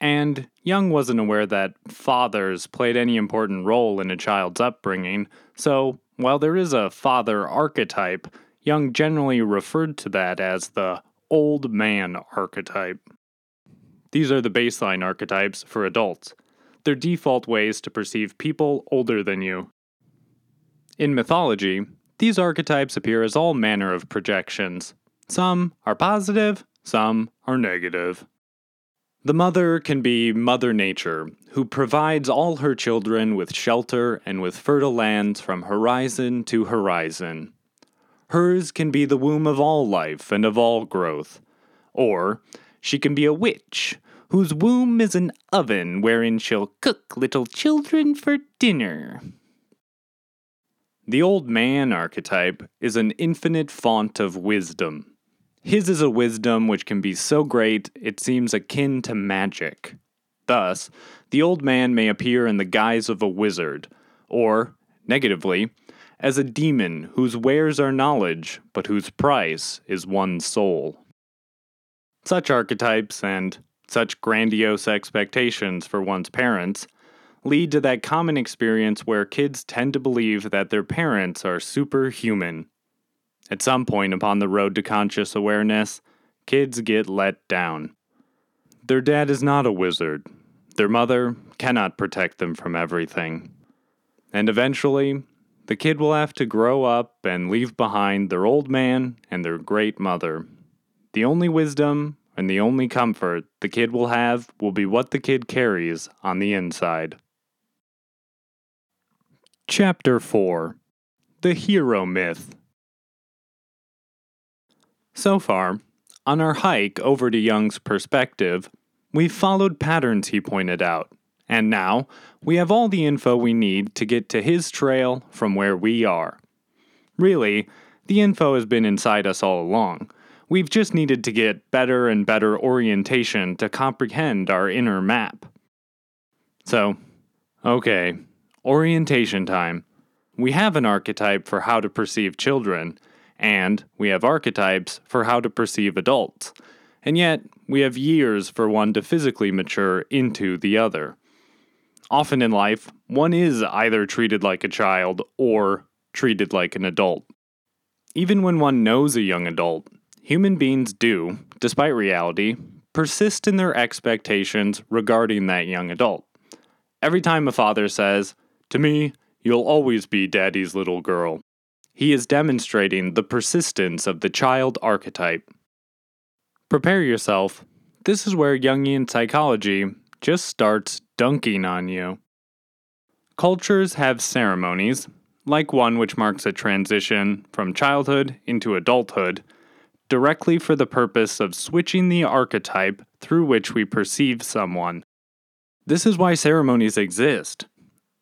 And Jung wasn't aware that fathers played any important role in a child's upbringing, so while there is a father archetype, Jung generally referred to that as the old man archetype. These are the baseline archetypes for adults. They're default ways to perceive people older than you. In mythology, these archetypes appear as all manner of projections. Some are positive, some are negative. The mother can be Mother Nature, who provides all her children with shelter and with fertile lands from horizon to horizon. Hers can be the womb of all life and of all growth. Or she can be a witch, whose womb is an oven wherein she'll cook little children for dinner. The old man archetype is an infinite font of wisdom. His is a wisdom which can be so great it seems akin to magic. Thus, the old man may appear in the guise of a wizard, or, negatively, as a demon whose wares are knowledge, but whose price is one soul. Such archetypes and such grandiose expectations for one's parents lead to that common experience where kids tend to believe that their parents are superhuman at some point upon the road to conscious awareness, kids get let down. Their dad is not a wizard. Their mother cannot protect them from everything. And eventually, the kid will have to grow up and leave behind their old man and their great mother. The only wisdom and the only comfort the kid will have will be what the kid carries on the inside. Chapter 4 The Hero Myth so far, on our hike over to Jung's perspective, we've followed patterns he pointed out, and now we have all the info we need to get to his trail from where we are. Really, the info has been inside us all along. We've just needed to get better and better orientation to comprehend our inner map. So, okay, orientation time. We have an archetype for how to perceive children, and we have archetypes for how to perceive adults. And yet, we have years for one to physically mature into the other. Often in life, one is either treated like a child or treated like an adult. Even when one knows a young adult, human beings do, despite reality, persist in their expectations regarding that young adult. Every time a father says, To me, you'll always be daddy's little girl, he is demonstrating the persistence of the child archetype. Prepare yourself. This is where Jungian psychology just starts dunking on you. Cultures have ceremonies, like one which marks a transition from childhood into adulthood, directly for the purpose of switching the archetype through which we perceive someone. This is why ceremonies exist.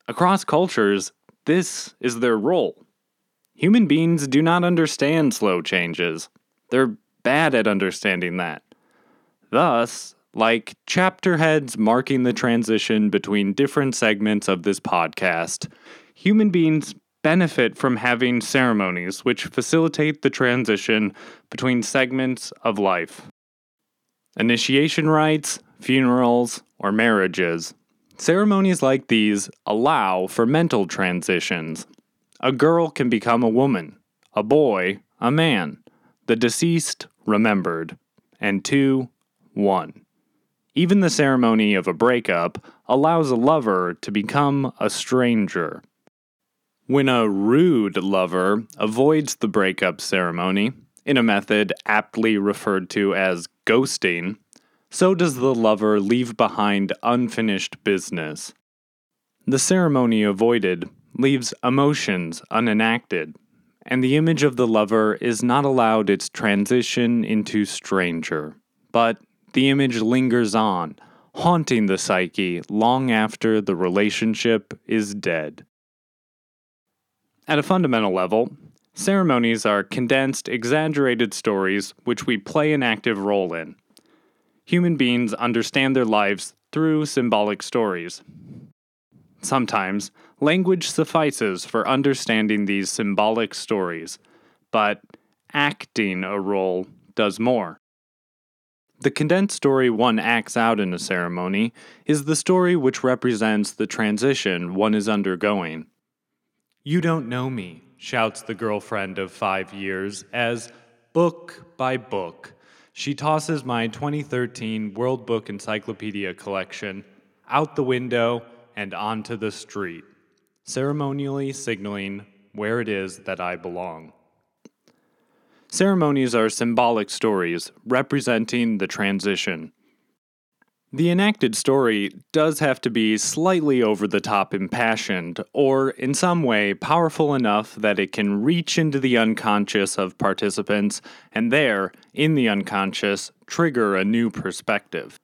Across cultures, this is their role. Human beings do not understand slow changes. They're bad at understanding that. Thus, like chapter heads marking the transition between different segments of this podcast, human beings benefit from having ceremonies which facilitate the transition between segments of life. Initiation rites, funerals, or marriages. Ceremonies like these allow for mental transitions a girl can become a woman, a boy, a man, the deceased remembered, and two, one. Even the ceremony of a breakup allows a lover to become a stranger. When a rude lover avoids the breakup ceremony, in a method aptly referred to as ghosting, so does the lover leave behind unfinished business. The ceremony avoided leaves emotions unenacted, and the image of the lover is not allowed its transition into stranger, but the image lingers on, haunting the psyche long after the relationship is dead. At a fundamental level, ceremonies are condensed, exaggerated stories which we play an active role in. Human beings understand their lives through symbolic stories, Sometimes, language suffices for understanding these symbolic stories, but acting a role does more. The condensed story one acts out in a ceremony is the story which represents the transition one is undergoing. You don't know me, shouts the girlfriend of five years, as, book by book, she tosses my 2013 World Book Encyclopedia collection out the window and onto the street, ceremonially signaling where it is that I belong. Ceremonies are symbolic stories representing the transition. The enacted story does have to be slightly over the top impassioned, or in some way powerful enough that it can reach into the unconscious of participants and there, in the unconscious, trigger a new perspective.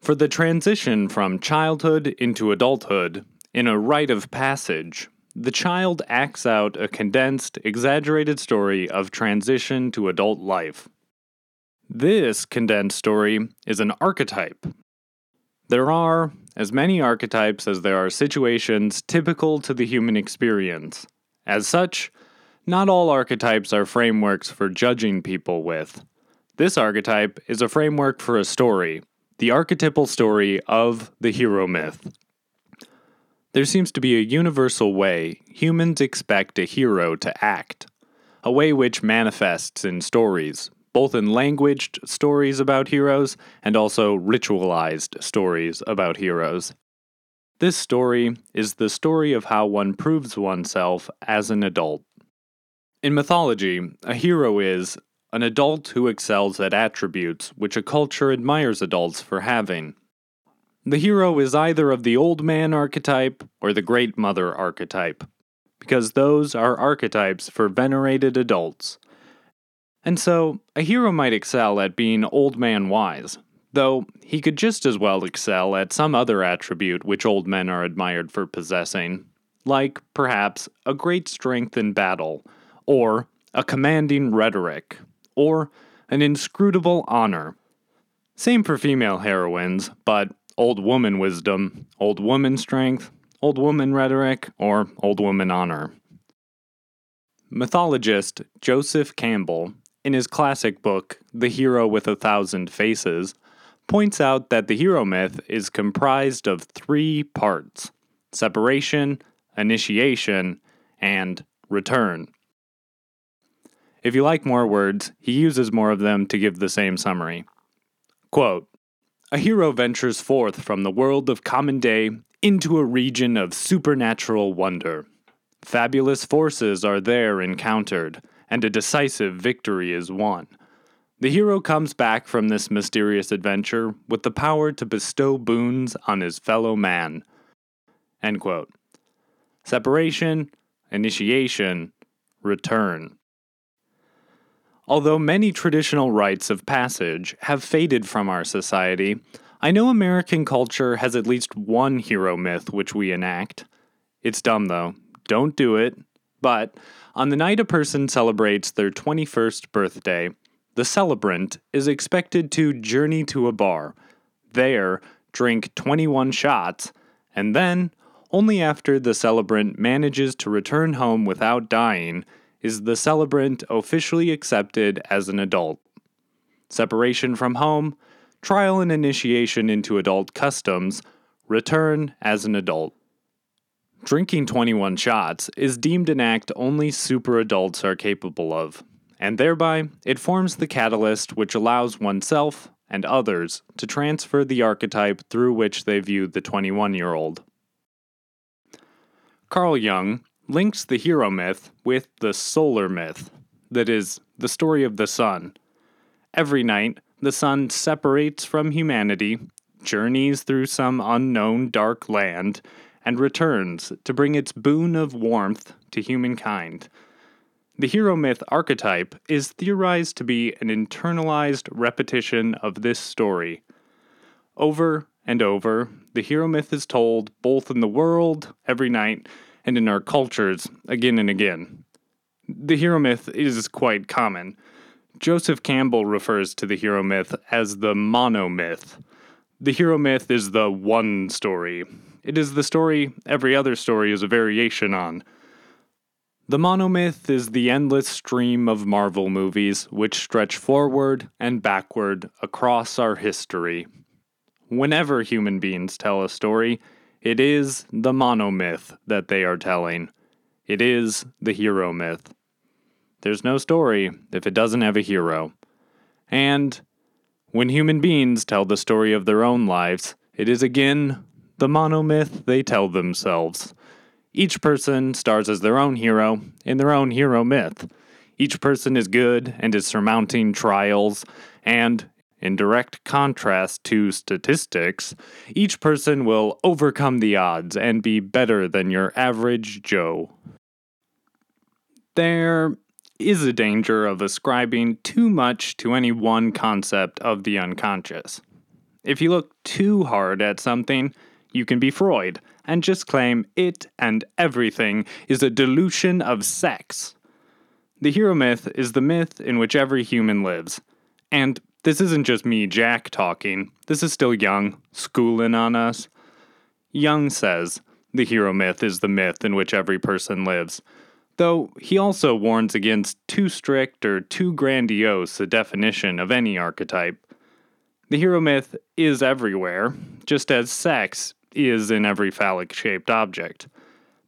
For the transition from childhood into adulthood, in a rite of passage, the child acts out a condensed, exaggerated story of transition to adult life. This condensed story is an archetype. There are as many archetypes as there are situations typical to the human experience. As such, not all archetypes are frameworks for judging people with. This archetype is a framework for a story, the archetypal story of the hero myth. There seems to be a universal way humans expect a hero to act, a way which manifests in stories, both in languaged stories about heroes and also ritualized stories about heroes. This story is the story of how one proves oneself as an adult. In mythology, a hero is, an adult who excels at attributes which a culture admires adults for having. The hero is either of the old man archetype or the great mother archetype, because those are archetypes for venerated adults. And so, a hero might excel at being old man wise, though he could just as well excel at some other attribute which old men are admired for possessing, like, perhaps, a great strength in battle, or a commanding rhetoric, or an inscrutable honor. Same for female heroines, but old woman wisdom, old woman strength, old woman rhetoric, or old woman honor. Mythologist Joseph Campbell, in his classic book, The Hero with a Thousand Faces, points out that the hero myth is comprised of three parts separation, initiation, and return. If you like more words, he uses more of them to give the same summary. Quote A hero ventures forth from the world of common day into a region of supernatural wonder. Fabulous forces are there encountered, and a decisive victory is won. The hero comes back from this mysterious adventure with the power to bestow boons on his fellow man. End quote. Separation, initiation, return. Although many traditional rites of passage have faded from our society, I know American culture has at least one hero myth which we enact. It's dumb though. Don't do it. But on the night a person celebrates their 21st birthday, the celebrant is expected to journey to a bar, there drink 21 shots, and then, only after the celebrant manages to return home without dying, is the celebrant officially accepted as an adult. Separation from home, trial and initiation into adult customs, return as an adult. Drinking 21 shots is deemed an act only super adults are capable of, and thereby it forms the catalyst which allows oneself and others to transfer the archetype through which they view the 21 year old. Carl Jung links the hero myth with the solar myth, that is, the story of the sun. Every night, the sun separates from humanity, journeys through some unknown dark land, and returns to bring its boon of warmth to humankind. The hero myth archetype is theorized to be an internalized repetition of this story. Over and over, the hero myth is told both in the world, every night, and in our cultures, again and again. The hero myth is quite common. Joseph Campbell refers to the hero myth as the monomyth. The hero myth is the one story. It is the story every other story is a variation on. The monomyth is the endless stream of Marvel movies which stretch forward and backward across our history. Whenever human beings tell a story, it is the monomyth that they are telling. It is the hero myth. There's no story if it doesn't have a hero. And when human beings tell the story of their own lives, it is again the monomyth they tell themselves. Each person stars as their own hero in their own hero myth. Each person is good and is surmounting trials, and, in direct contrast to statistics, each person will overcome the odds and be better than your average Joe. There is a danger of ascribing too much to any one concept of the unconscious. If you look too hard at something, you can be Freud and just claim it and everything is a delusion of sex. The hero myth is the myth in which every human lives. And this isn't just me, Jack, talking. This is still Jung, schooling on us. Jung says the hero myth is the myth in which every person lives, though he also warns against too strict or too grandiose a definition of any archetype. The hero myth is everywhere, just as sex is in every phallic shaped object.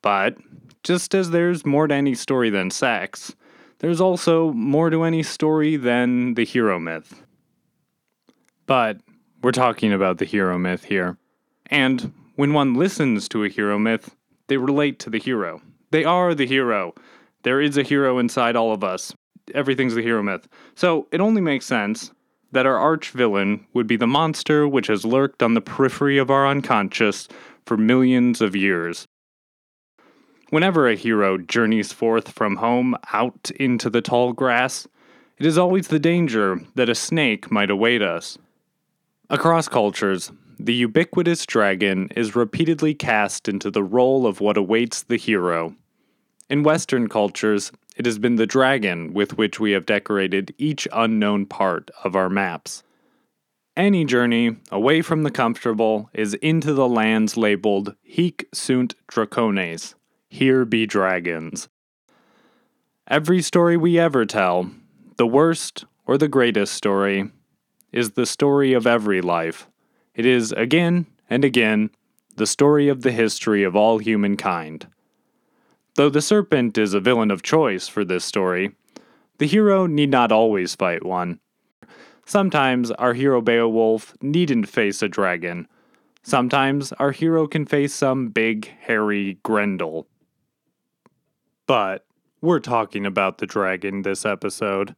But, just as there's more to any story than sex, there's also more to any story than the hero myth. But we're talking about the hero myth here. And when one listens to a hero myth, they relate to the hero. They are the hero. There is a hero inside all of us. Everything's the hero myth. So it only makes sense that our arch villain would be the monster which has lurked on the periphery of our unconscious for millions of years. Whenever a hero journeys forth from home out into the tall grass, it is always the danger that a snake might await us. Across cultures, the ubiquitous dragon is repeatedly cast into the role of what awaits the hero. In Western cultures, it has been the dragon with which we have decorated each unknown part of our maps. Any journey away from the comfortable is into the lands labeled Hic sunt dracones. Here be dragons. Every story we ever tell, the worst or the greatest story, is the story of every life. It is again and again the story of the history of all humankind. Though the serpent is a villain of choice for this story, the hero need not always fight one. Sometimes our hero Beowulf needn't face a dragon. Sometimes our hero can face some big, hairy Grendel. But we're talking about the dragon this episode.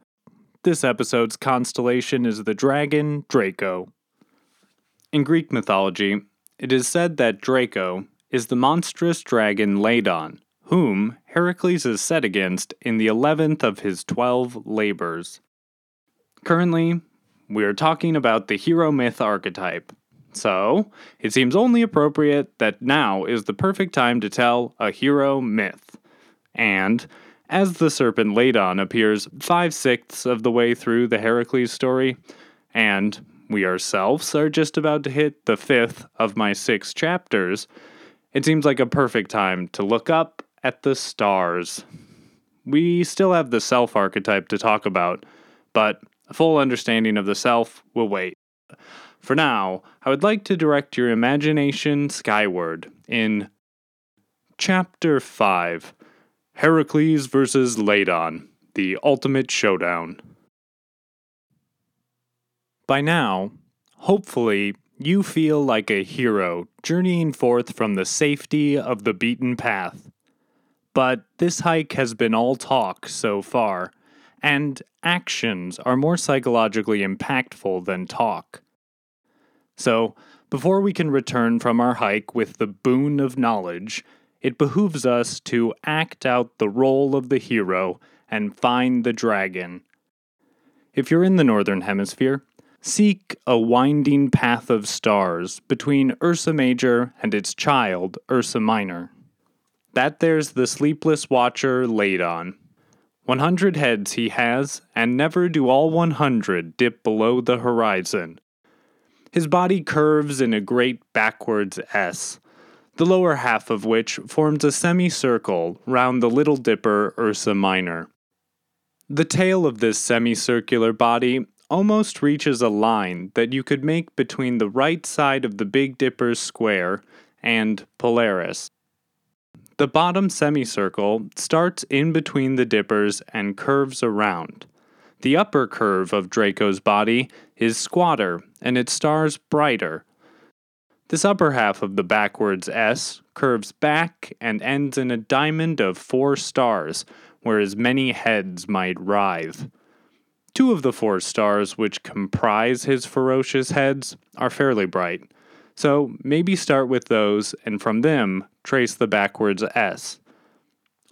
This episode's constellation is the dragon Draco. In Greek mythology, it is said that Draco is the monstrous dragon Ladon, whom Heracles is set against in the 11th of his 12 labors. Currently, we are talking about the hero myth archetype. So, it seems only appropriate that now is the perfect time to tell a hero myth. And, as the serpent Ladon appears five sixths of the way through the Heracles story, and we ourselves are just about to hit the fifth of my six chapters, it seems like a perfect time to look up at the stars. We still have the self archetype to talk about, but a full understanding of the self will wait. For now, I would like to direct your imagination skyward in Chapter 5 Heracles versus Ladon, the ultimate showdown. By now, hopefully, you feel like a hero journeying forth from the safety of the beaten path. But this hike has been all talk so far, and actions are more psychologically impactful than talk. So, before we can return from our hike with the boon of knowledge, it behooves us to act out the role of the hero and find the dragon. If you're in the Northern Hemisphere, seek a winding path of stars between Ursa Major and its child, Ursa Minor. That there's the sleepless watcher Ladon. 100 heads he has, and never do all 100 dip below the horizon. His body curves in a great backwards S, the lower half of which forms a semicircle round the Little Dipper Ursa Minor. The tail of this semicircular body almost reaches a line that you could make between the right side of the Big Dipper's square and Polaris. The bottom semicircle starts in between the dippers and curves around. The upper curve of Draco's body is squatter and its stars brighter. This upper half of the backwards S curves back and ends in a diamond of four stars, where as many heads might writhe. Two of the four stars which comprise his ferocious heads are fairly bright, so maybe start with those and from them trace the backwards S.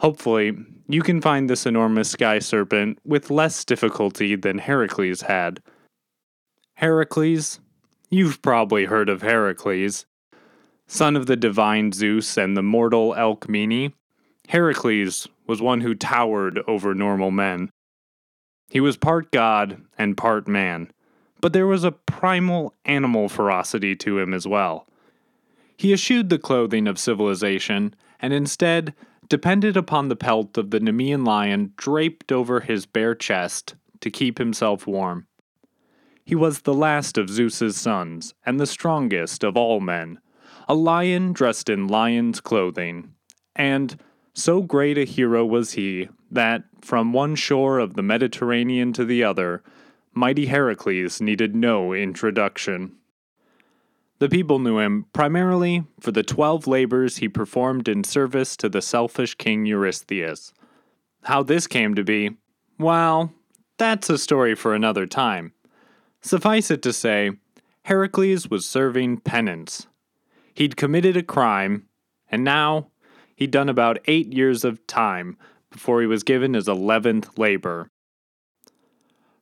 Hopefully, you can find this enormous sky serpent with less difficulty than Heracles had. Heracles? You've probably heard of Heracles. Son of the divine Zeus and the mortal Alcmene, Heracles was one who towered over normal men. He was part god and part man, but there was a primal animal ferocity to him as well. He eschewed the clothing of civilization and instead depended upon the pelt of the Nemean lion draped over his bare chest to keep himself warm. He was the last of Zeus's sons and the strongest of all men, a lion dressed in lion's clothing, and so great a hero was he that, from one shore of the Mediterranean to the other, mighty Heracles needed no introduction. The people knew him primarily for the twelve labors he performed in service to the selfish king Eurystheus. How this came to be, well, that's a story for another time. Suffice it to say, Heracles was serving penance. He'd committed a crime, and now he'd done about eight years of time before he was given his 11th labor.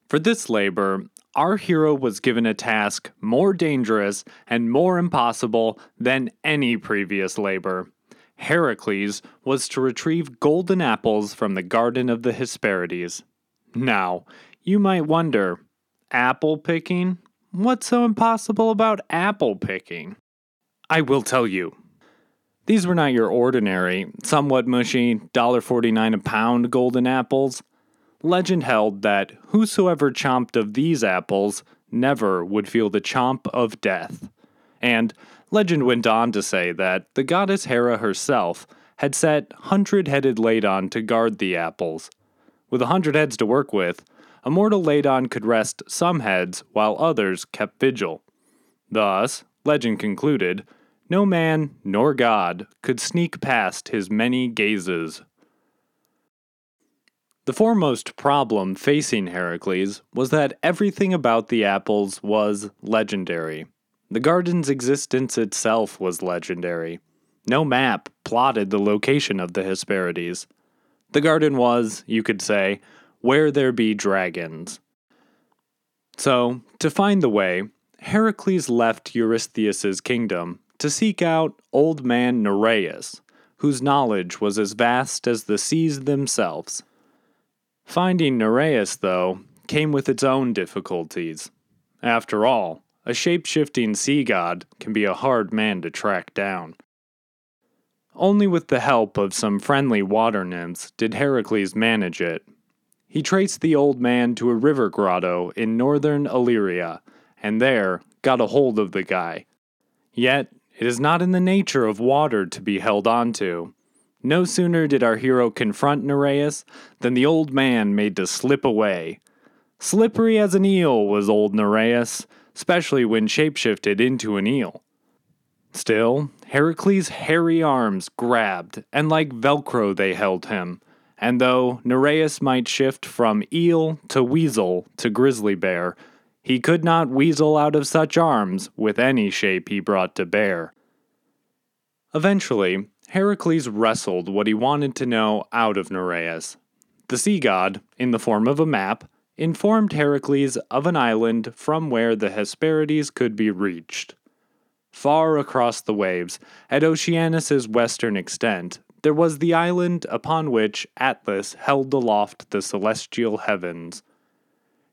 For this labor, our hero was given a task more dangerous and more impossible than any previous labor. Heracles was to retrieve golden apples from the Garden of the Hesperides. Now, you might wonder apple picking? what's so impossible about apple picking? I will tell you. These were not your ordinary, somewhat mushy, $1.49 a pound golden apples. Legend held that whosoever chomped of these apples never would feel the chomp of death. And legend went on to say that the goddess Hera herself had set hundred headed Ladon to guard the apples. With a hundred heads to work with, a mortal Ladon could rest some heads while others kept vigil. Thus, legend concluded, no man nor god could sneak past his many gazes. The foremost problem facing Heracles was that everything about the apples was legendary. The garden's existence itself was legendary. No map plotted the location of the Hesperides. The garden was, you could say, where there be dragons. So, to find the way, Heracles left Eurystheus' kingdom to seek out old man Nereus, whose knowledge was as vast as the seas themselves. Finding Nereus, though, came with its own difficulties. After all, a shape shifting sea god can be a hard man to track down. Only with the help of some friendly water nymphs did Heracles manage it. He traced the old man to a river grotto in northern Illyria, and there got a hold of the guy. Yet, it is not in the nature of water to be held onto. No sooner did our hero confront Nereus than the old man made to slip away. Slippery as an eel was old Nereus, especially when shapeshifted into an eel. Still, Heracles' hairy arms grabbed, and like Velcro they held him. And though Nereus might shift from eel to weasel to grizzly bear, he could not weasel out of such arms with any shape he brought to bear. Eventually, Heracles wrestled what he wanted to know out of Nereus. The sea god, in the form of a map, informed Heracles of an island from where the Hesperides could be reached. Far across the waves, at Oceanus's western extent, there was the island upon which Atlas held aloft the celestial heavens.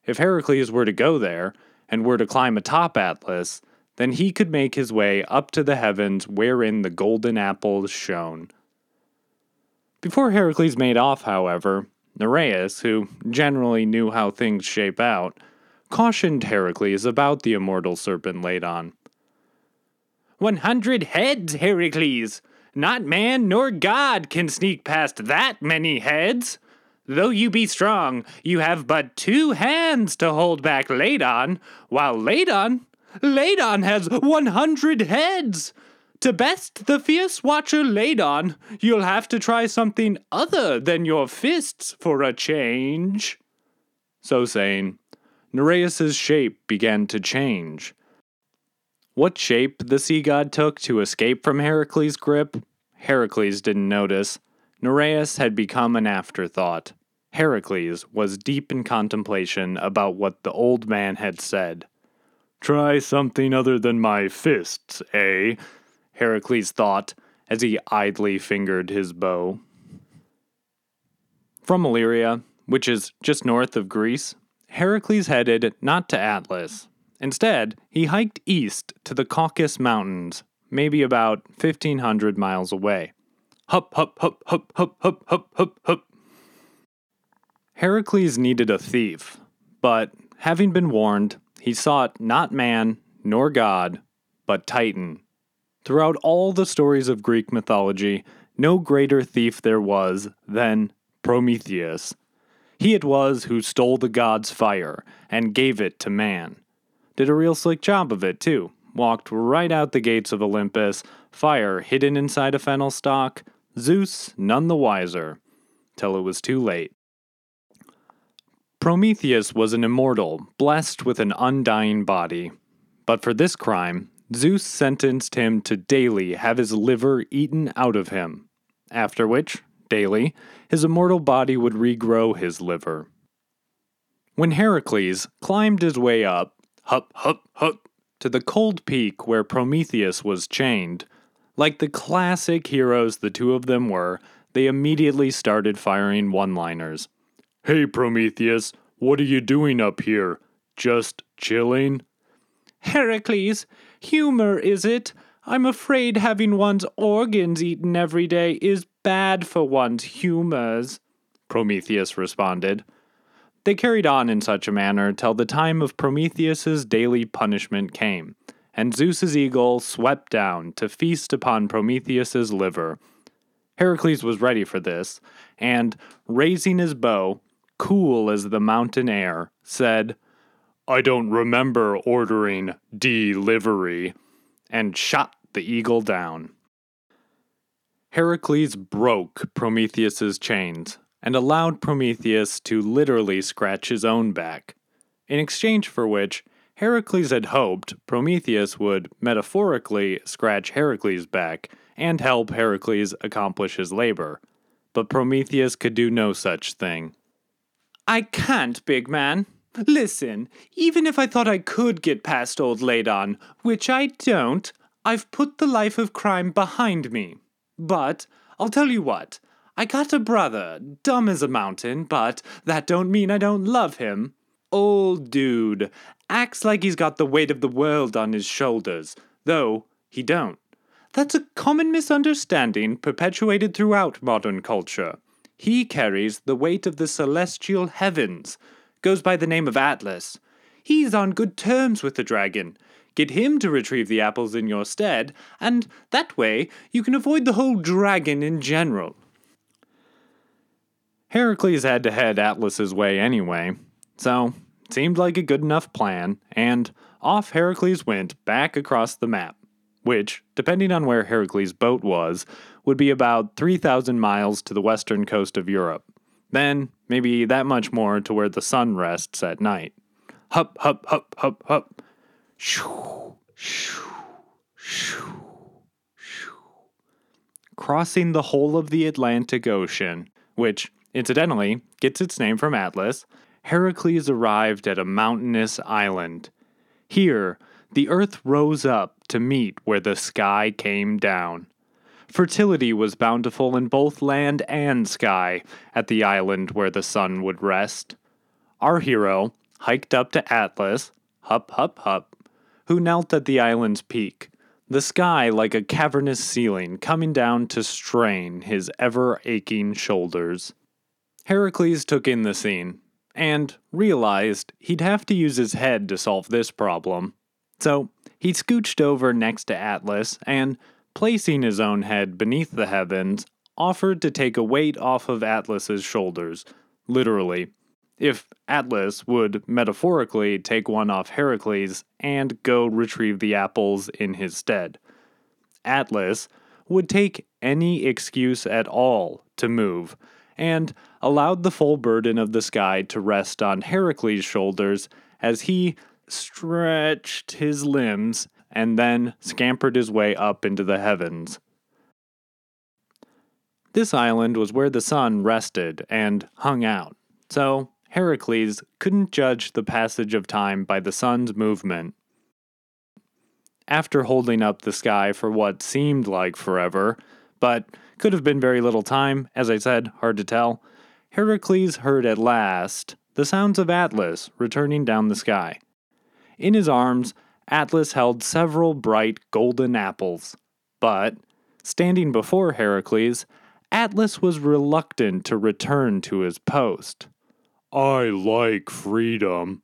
If Heracles were to go there, and were to climb atop Atlas, then he could make his way up to the heavens wherein the golden apples shone. Before Heracles made off, however, Nereus, who generally knew how things shape out, cautioned Heracles about the immortal serpent Ladon. One hundred heads, Heracles! Not man nor god can sneak past that many heads! Though you be strong, you have but two hands to hold back Ladon, while Ladon, Ladon has one hundred heads! To best the fierce watcher Ladon, you'll have to try something other than your fists for a change. So saying, Nereus's shape began to change. What shape the sea god took to escape from Heracles' grip, Heracles didn't notice. Nereus had become an afterthought. Heracles was deep in contemplation about what the old man had said. Try something other than my fists, eh? Heracles thought as he idly fingered his bow. From Illyria, which is just north of Greece, Heracles headed not to Atlas, Instead, he hiked east to the Caucasus Mountains, maybe about 1,500 miles away. Hup, hup, hup, hup, hup, hup, hup, hup, hup. Heracles needed a thief, but having been warned, he sought not man nor god, but Titan. Throughout all the stories of Greek mythology, no greater thief there was than Prometheus. He it was who stole the god's fire and gave it to man. Did a real slick job of it, too. Walked right out the gates of Olympus, fire hidden inside a fennel stalk, Zeus none the wiser, till it was too late. Prometheus was an immortal, blessed with an undying body. But for this crime, Zeus sentenced him to daily have his liver eaten out of him, after which, daily, his immortal body would regrow his liver. When Heracles climbed his way up, hup, hup, hup, to the cold peak where Prometheus was chained. Like the classic heroes the two of them were, they immediately started firing one liners. Hey, Prometheus, what are you doing up here? Just chilling? Heracles, humor, is it? I'm afraid having one's organs eaten every day is bad for one's humors, Prometheus responded. They carried on in such a manner till the time of Prometheus's daily punishment came, and Zeus's eagle swept down to feast upon Prometheus's liver. Heracles was ready for this, and, raising his bow, cool as the mountain air, said, I don't remember ordering delivery, and shot the eagle down. Heracles broke Prometheus's chains and allowed Prometheus to literally scratch his own back, in exchange for which Heracles had hoped Prometheus would metaphorically scratch Heracles' back and help Heracles accomplish his labor. But Prometheus could do no such thing. I can't, big man. Listen, even if I thought I could get past old Ladon, which I don't, I've put the life of crime behind me. But I'll tell you what, I got a brother, dumb as a mountain, but that don't mean I don't love him. Old dude, acts like he's got the weight of the world on his shoulders, though he don't. That's a common misunderstanding perpetuated throughout modern culture. He carries the weight of the celestial heavens, goes by the name of Atlas. He's on good terms with the dragon. Get him to retrieve the apples in your stead, and that way you can avoid the whole dragon in general. Heracles had to head Atlas's way anyway, so seemed like a good enough plan, and off Heracles went back across the map, which, depending on where Heracles' boat was, would be about 3,000 miles to the western coast of Europe. Then, maybe that much more to where the sun rests at night. Hup, hup, hup, hup, hup. Shoo, shoo, shoo, shoo. Crossing the whole of the Atlantic Ocean, which incidentally, gets its name from Atlas, Heracles arrived at a mountainous island. Here, the earth rose up to meet where the sky came down. Fertility was bountiful in both land and sky at the island where the sun would rest. Our hero hiked up to Atlas, hup, hup, hup, who knelt at the island's peak, the sky like a cavernous ceiling coming down to strain his ever aching shoulders. Heracles took in the scene and realized he'd have to use his head to solve this problem. So he scooched over next to Atlas and, placing his own head beneath the heavens, offered to take a weight off of Atlas's shoulders, literally, if Atlas would metaphorically take one off Heracles and go retrieve the apples in his stead. Atlas would take any excuse at all to move and allowed the full burden of the sky to rest on Heracles' shoulders as he stretched his limbs and then scampered his way up into the heavens. This island was where the sun rested and hung out, so Heracles couldn't judge the passage of time by the sun's movement. After holding up the sky for what seemed like forever, but could have been very little time, as I said, hard to tell. Heracles heard at last the sounds of Atlas returning down the sky. In his arms, Atlas held several bright golden apples. But, standing before Heracles, Atlas was reluctant to return to his post. I like freedom,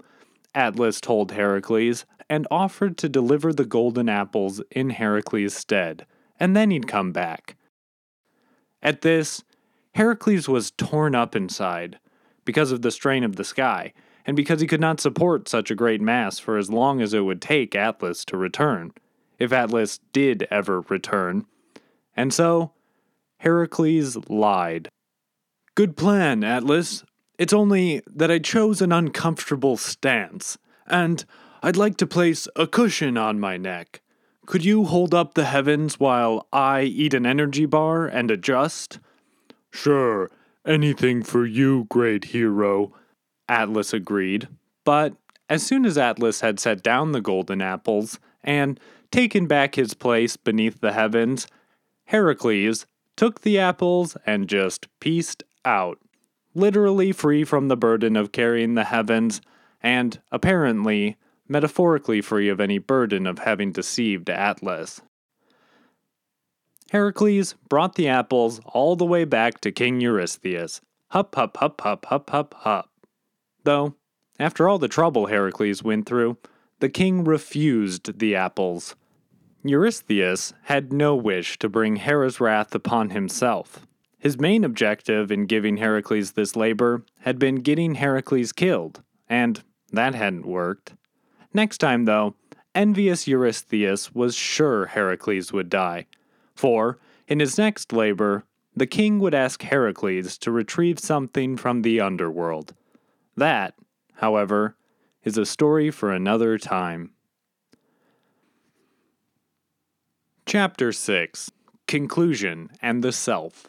Atlas told Heracles, and offered to deliver the golden apples in Heracles' stead, and then he'd come back. At this, Heracles was torn up inside because of the strain of the sky, and because he could not support such a great mass for as long as it would take Atlas to return, if Atlas did ever return. And so, Heracles lied. Good plan, Atlas. It's only that I chose an uncomfortable stance, and I'd like to place a cushion on my neck. Could you hold up the heavens while I eat an energy bar and adjust? Sure, anything for you, great hero, Atlas agreed. But as soon as Atlas had set down the golden apples and taken back his place beneath the heavens, Heracles took the apples and just pieced out, literally free from the burden of carrying the heavens, and apparently metaphorically free of any burden of having deceived Atlas. Heracles brought the apples all the way back to King Eurystheus. Hup, hup, hup, hup, hup, hup, hup. Though, after all the trouble Heracles went through, the king refused the apples. Eurystheus had no wish to bring Hera's wrath upon himself. His main objective in giving Heracles this labor had been getting Heracles killed, and that hadn't worked. Next time, though, envious Eurystheus was sure Heracles would die, for, in his next labor, the king would ask Heracles to retrieve something from the underworld. That, however, is a story for another time. Chapter 6 Conclusion and the Self.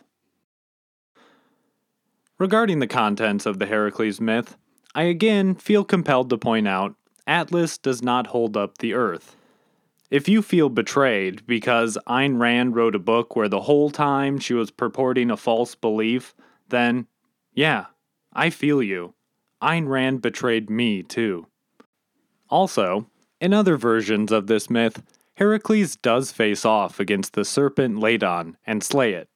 Regarding the contents of the Heracles myth, I again feel compelled to point out Atlas does not hold up the earth. If you feel betrayed because Ayn Rand wrote a book where the whole time she was purporting a false belief, then, yeah, I feel you. Ayn Rand betrayed me too. Also, in other versions of this myth, Heracles does face off against the serpent Ladon and slay it.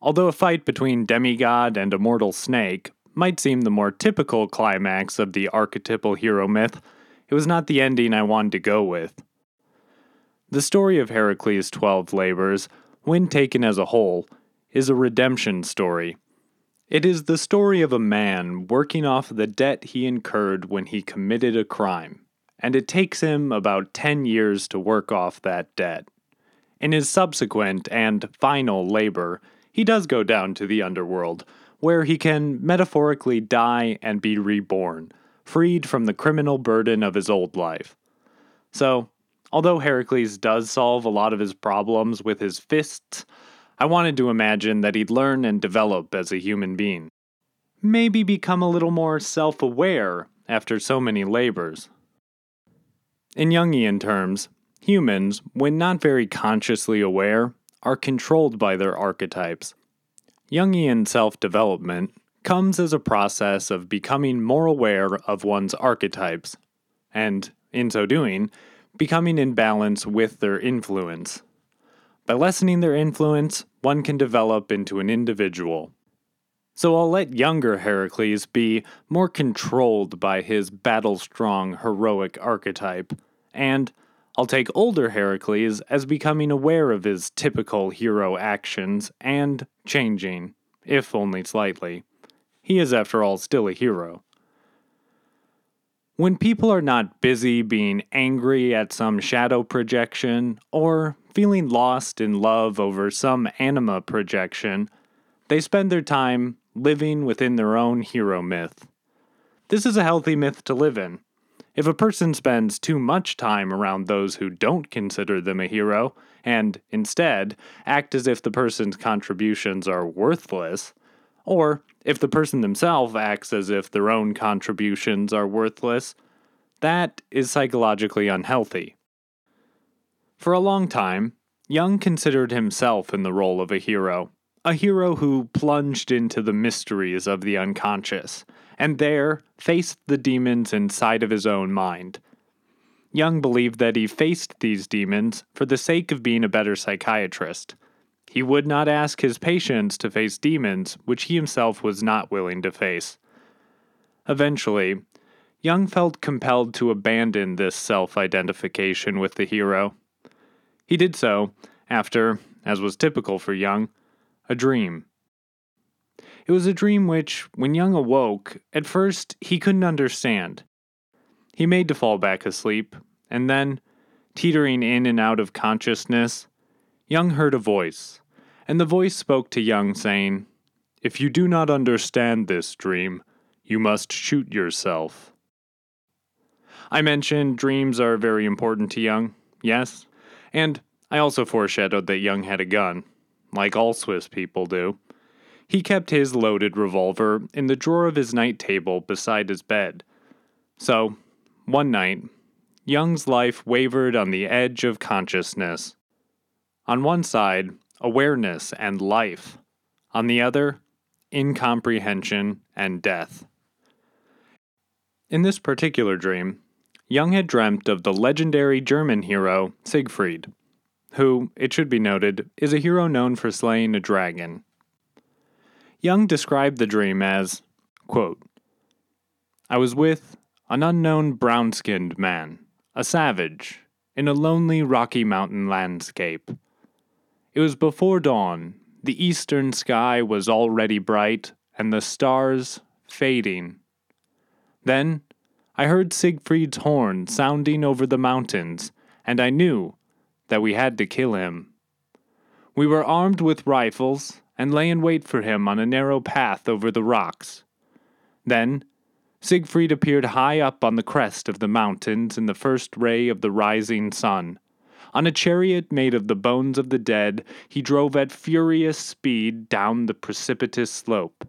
Although a fight between demigod and immortal snake might seem the more typical climax of the archetypal hero myth, it was not the ending I wanted to go with. The story of Heracles' 12 labors, when taken as a whole, is a redemption story. It is the story of a man working off the debt he incurred when he committed a crime, and it takes him about 10 years to work off that debt. In his subsequent and final labor, he does go down to the underworld, where he can metaphorically die and be reborn, freed from the criminal burden of his old life. So, Although Heracles does solve a lot of his problems with his fists, I wanted to imagine that he'd learn and develop as a human being. Maybe become a little more self aware after so many labors. In Jungian terms, humans, when not very consciously aware, are controlled by their archetypes. Jungian self development comes as a process of becoming more aware of one's archetypes, and, in so doing, becoming in balance with their influence. By lessening their influence, one can develop into an individual. So I'll let younger Heracles be more controlled by his battle strong, heroic archetype, and I'll take older Heracles as becoming aware of his typical hero actions and changing, if only slightly. He is, after all, still a hero. When people are not busy being angry at some shadow projection or feeling lost in love over some anima projection, they spend their time living within their own hero myth. This is a healthy myth to live in. If a person spends too much time around those who don't consider them a hero, and instead act as if the person's contributions are worthless, or if the person themselves acts as if their own contributions are worthless, that is psychologically unhealthy. For a long time, Jung considered himself in the role of a hero, a hero who plunged into the mysteries of the unconscious, and there faced the demons inside of his own mind. Jung believed that he faced these demons for the sake of being a better psychiatrist he would not ask his patients to face demons which he himself was not willing to face. Eventually, Jung felt compelled to abandon this self identification with the hero. He did so after, as was typical for Jung, a dream. It was a dream which, when Jung awoke, at first he couldn't understand. He made to fall back asleep, and then, teetering in and out of consciousness, Jung heard a voice and the voice spoke to Jung, saying, If you do not understand this dream, you must shoot yourself. I mentioned dreams are very important to Jung, yes, and I also foreshadowed that Jung had a gun, like all Swiss people do. He kept his loaded revolver in the drawer of his night table beside his bed. So, one night, Jung's life wavered on the edge of consciousness. On one side, awareness and life. On the other, incomprehension and death. In this particular dream, Jung had dreamt of the legendary German hero Siegfried, who, it should be noted, is a hero known for slaying a dragon. Jung described the dream as, quote, I was with an unknown brown skinned man, a savage, in a lonely rocky mountain landscape. It was before dawn, the eastern sky was already bright, and the stars fading. Then I heard Siegfried's horn sounding over the mountains, and I knew that we had to kill him. We were armed with rifles and lay in wait for him on a narrow path over the rocks. Then Siegfried appeared high up on the crest of the mountains in the first ray of the rising sun. On a chariot made of the bones of the dead, he drove at furious speed down the precipitous slope.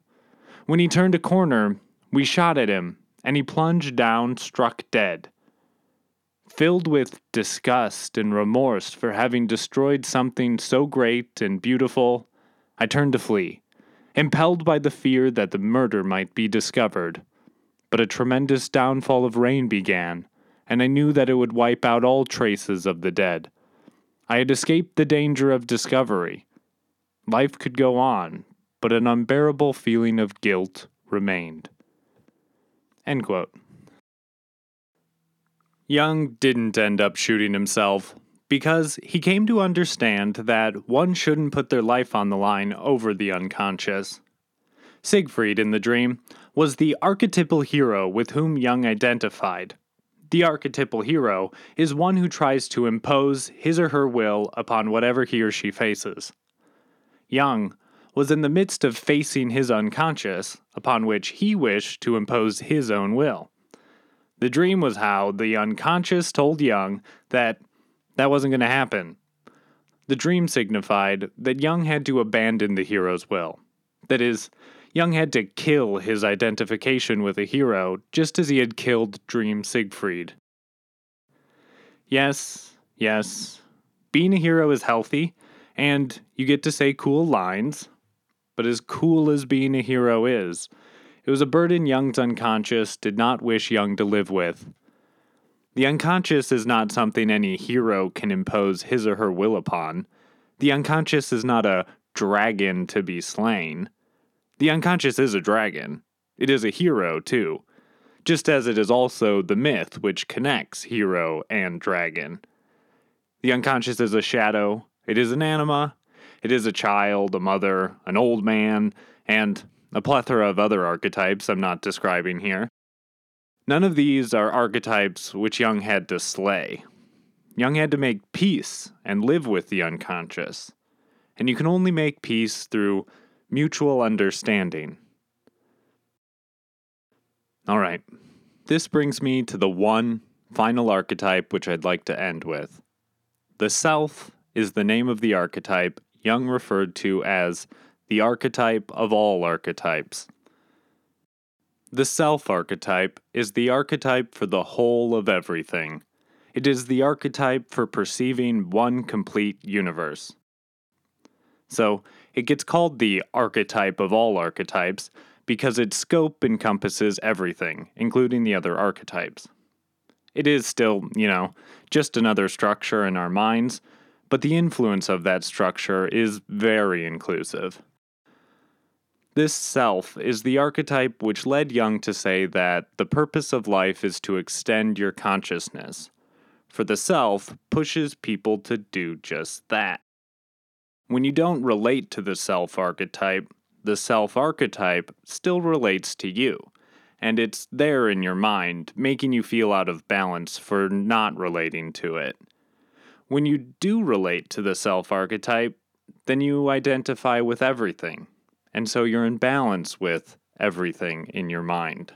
When he turned a corner, we shot at him, and he plunged down, struck dead. Filled with disgust and remorse for having destroyed something so great and beautiful, I turned to flee, impelled by the fear that the murder might be discovered. But a tremendous downfall of rain began, and I knew that it would wipe out all traces of the dead. I had escaped the danger of discovery. Life could go on, but an unbearable feeling of guilt remained. Jung didn't end up shooting himself because he came to understand that one shouldn't put their life on the line over the unconscious. Siegfried in the dream was the archetypal hero with whom Jung identified. The archetypal hero is one who tries to impose his or her will upon whatever he or she faces. Jung was in the midst of facing his unconscious, upon which he wished to impose his own will. The dream was how the unconscious told Jung that that wasn't going to happen. The dream signified that Jung had to abandon the hero's will. That is, Jung had to kill his identification with a hero just as he had killed Dream Siegfried. Yes, yes, being a hero is healthy, and you get to say cool lines, but as cool as being a hero is, it was a burden Jung's unconscious did not wish Jung to live with. The unconscious is not something any hero can impose his or her will upon. The unconscious is not a dragon to be slain. The unconscious is a dragon. It is a hero, too, just as it is also the myth which connects hero and dragon. The unconscious is a shadow, it is an anima, it is a child, a mother, an old man, and a plethora of other archetypes I'm not describing here. None of these are archetypes which Jung had to slay. Jung had to make peace and live with the unconscious. And you can only make peace through mutual understanding. All right, this brings me to the one final archetype which I'd like to end with. The Self is the name of the archetype Jung referred to as the archetype of all archetypes. The self archetype is the archetype for the whole of everything. It is the archetype for perceiving one complete universe. So, it gets called the archetype of all archetypes because its scope encompasses everything, including the other archetypes. It is still, you know, just another structure in our minds, but the influence of that structure is very inclusive. This self is the archetype which led Jung to say that the purpose of life is to extend your consciousness, for the self pushes people to do just that. When you don't relate to the self archetype, the self archetype still relates to you, and it's there in your mind, making you feel out of balance for not relating to it. When you do relate to the self archetype, then you identify with everything, and so you're in balance with everything in your mind.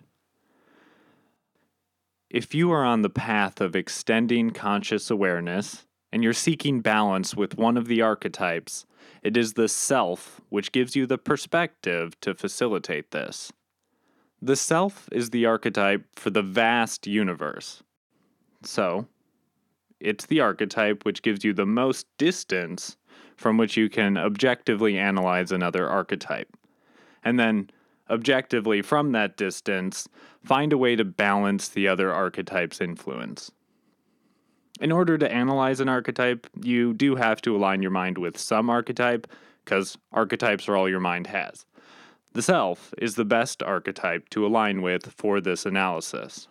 If you are on the path of extending conscious awareness, and you're seeking balance with one of the archetypes, it is the self which gives you the perspective to facilitate this. The self is the archetype for the vast universe. So, it's the archetype which gives you the most distance from which you can objectively analyze another archetype. And then objectively from that distance, find a way to balance the other archetype's influence. In order to analyze an archetype, you do have to align your mind with some archetype, because archetypes are all your mind has. The self is the best archetype to align with for this analysis.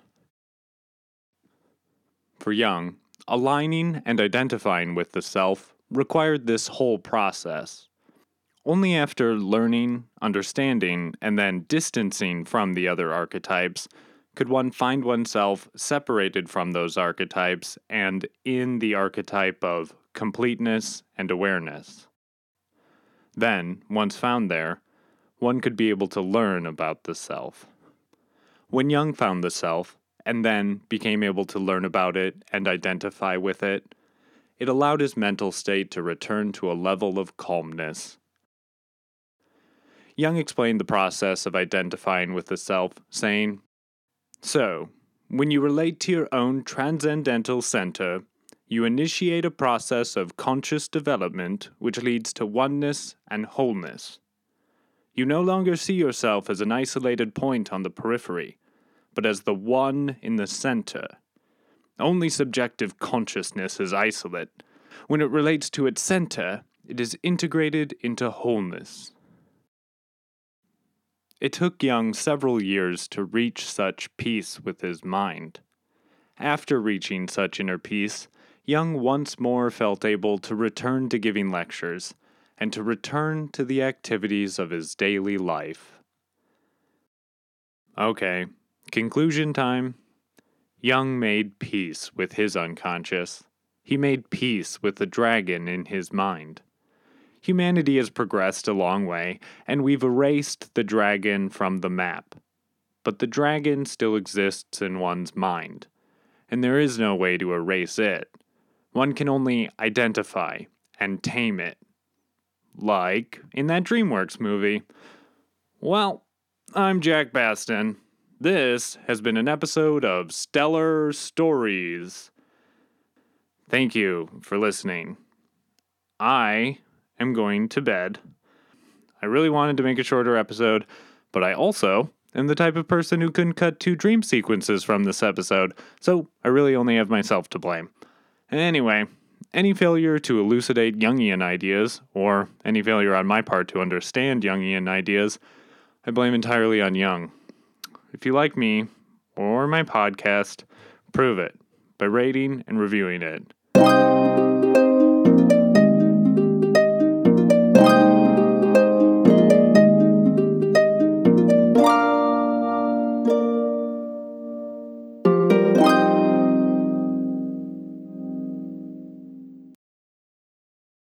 For Jung, aligning and identifying with the self required this whole process. Only after learning, understanding, and then distancing from the other archetypes could one find oneself separated from those archetypes and in the archetype of completeness and awareness. Then, once found there, one could be able to learn about the self. When Jung found the self, and then became able to learn about it and identify with it, it allowed his mental state to return to a level of calmness. Jung explained the process of identifying with the self, saying, so, when you relate to your own transcendental center, you initiate a process of conscious development which leads to oneness and wholeness. You no longer see yourself as an isolated point on the periphery, but as the one in the center. Only subjective consciousness is isolate. When it relates to its center, it is integrated into wholeness. It took Jung several years to reach such peace with his mind. After reaching such inner peace, Jung once more felt able to return to giving lectures and to return to the activities of his daily life. Okay, conclusion time. Jung made peace with his unconscious. He made peace with the dragon in his mind. Humanity has progressed a long way, and we've erased the dragon from the map. But the dragon still exists in one's mind, and there is no way to erase it. One can only identify and tame it. Like in that DreamWorks movie. Well, I'm Jack Baston. This has been an episode of Stellar Stories. Thank you for listening. I am going to bed. I really wanted to make a shorter episode, but I also am the type of person who couldn't cut two dream sequences from this episode, so I really only have myself to blame. Anyway, any failure to elucidate Jungian ideas, or any failure on my part to understand Jungian ideas, I blame entirely on Jung. If you like me, or my podcast, prove it by rating and reviewing it.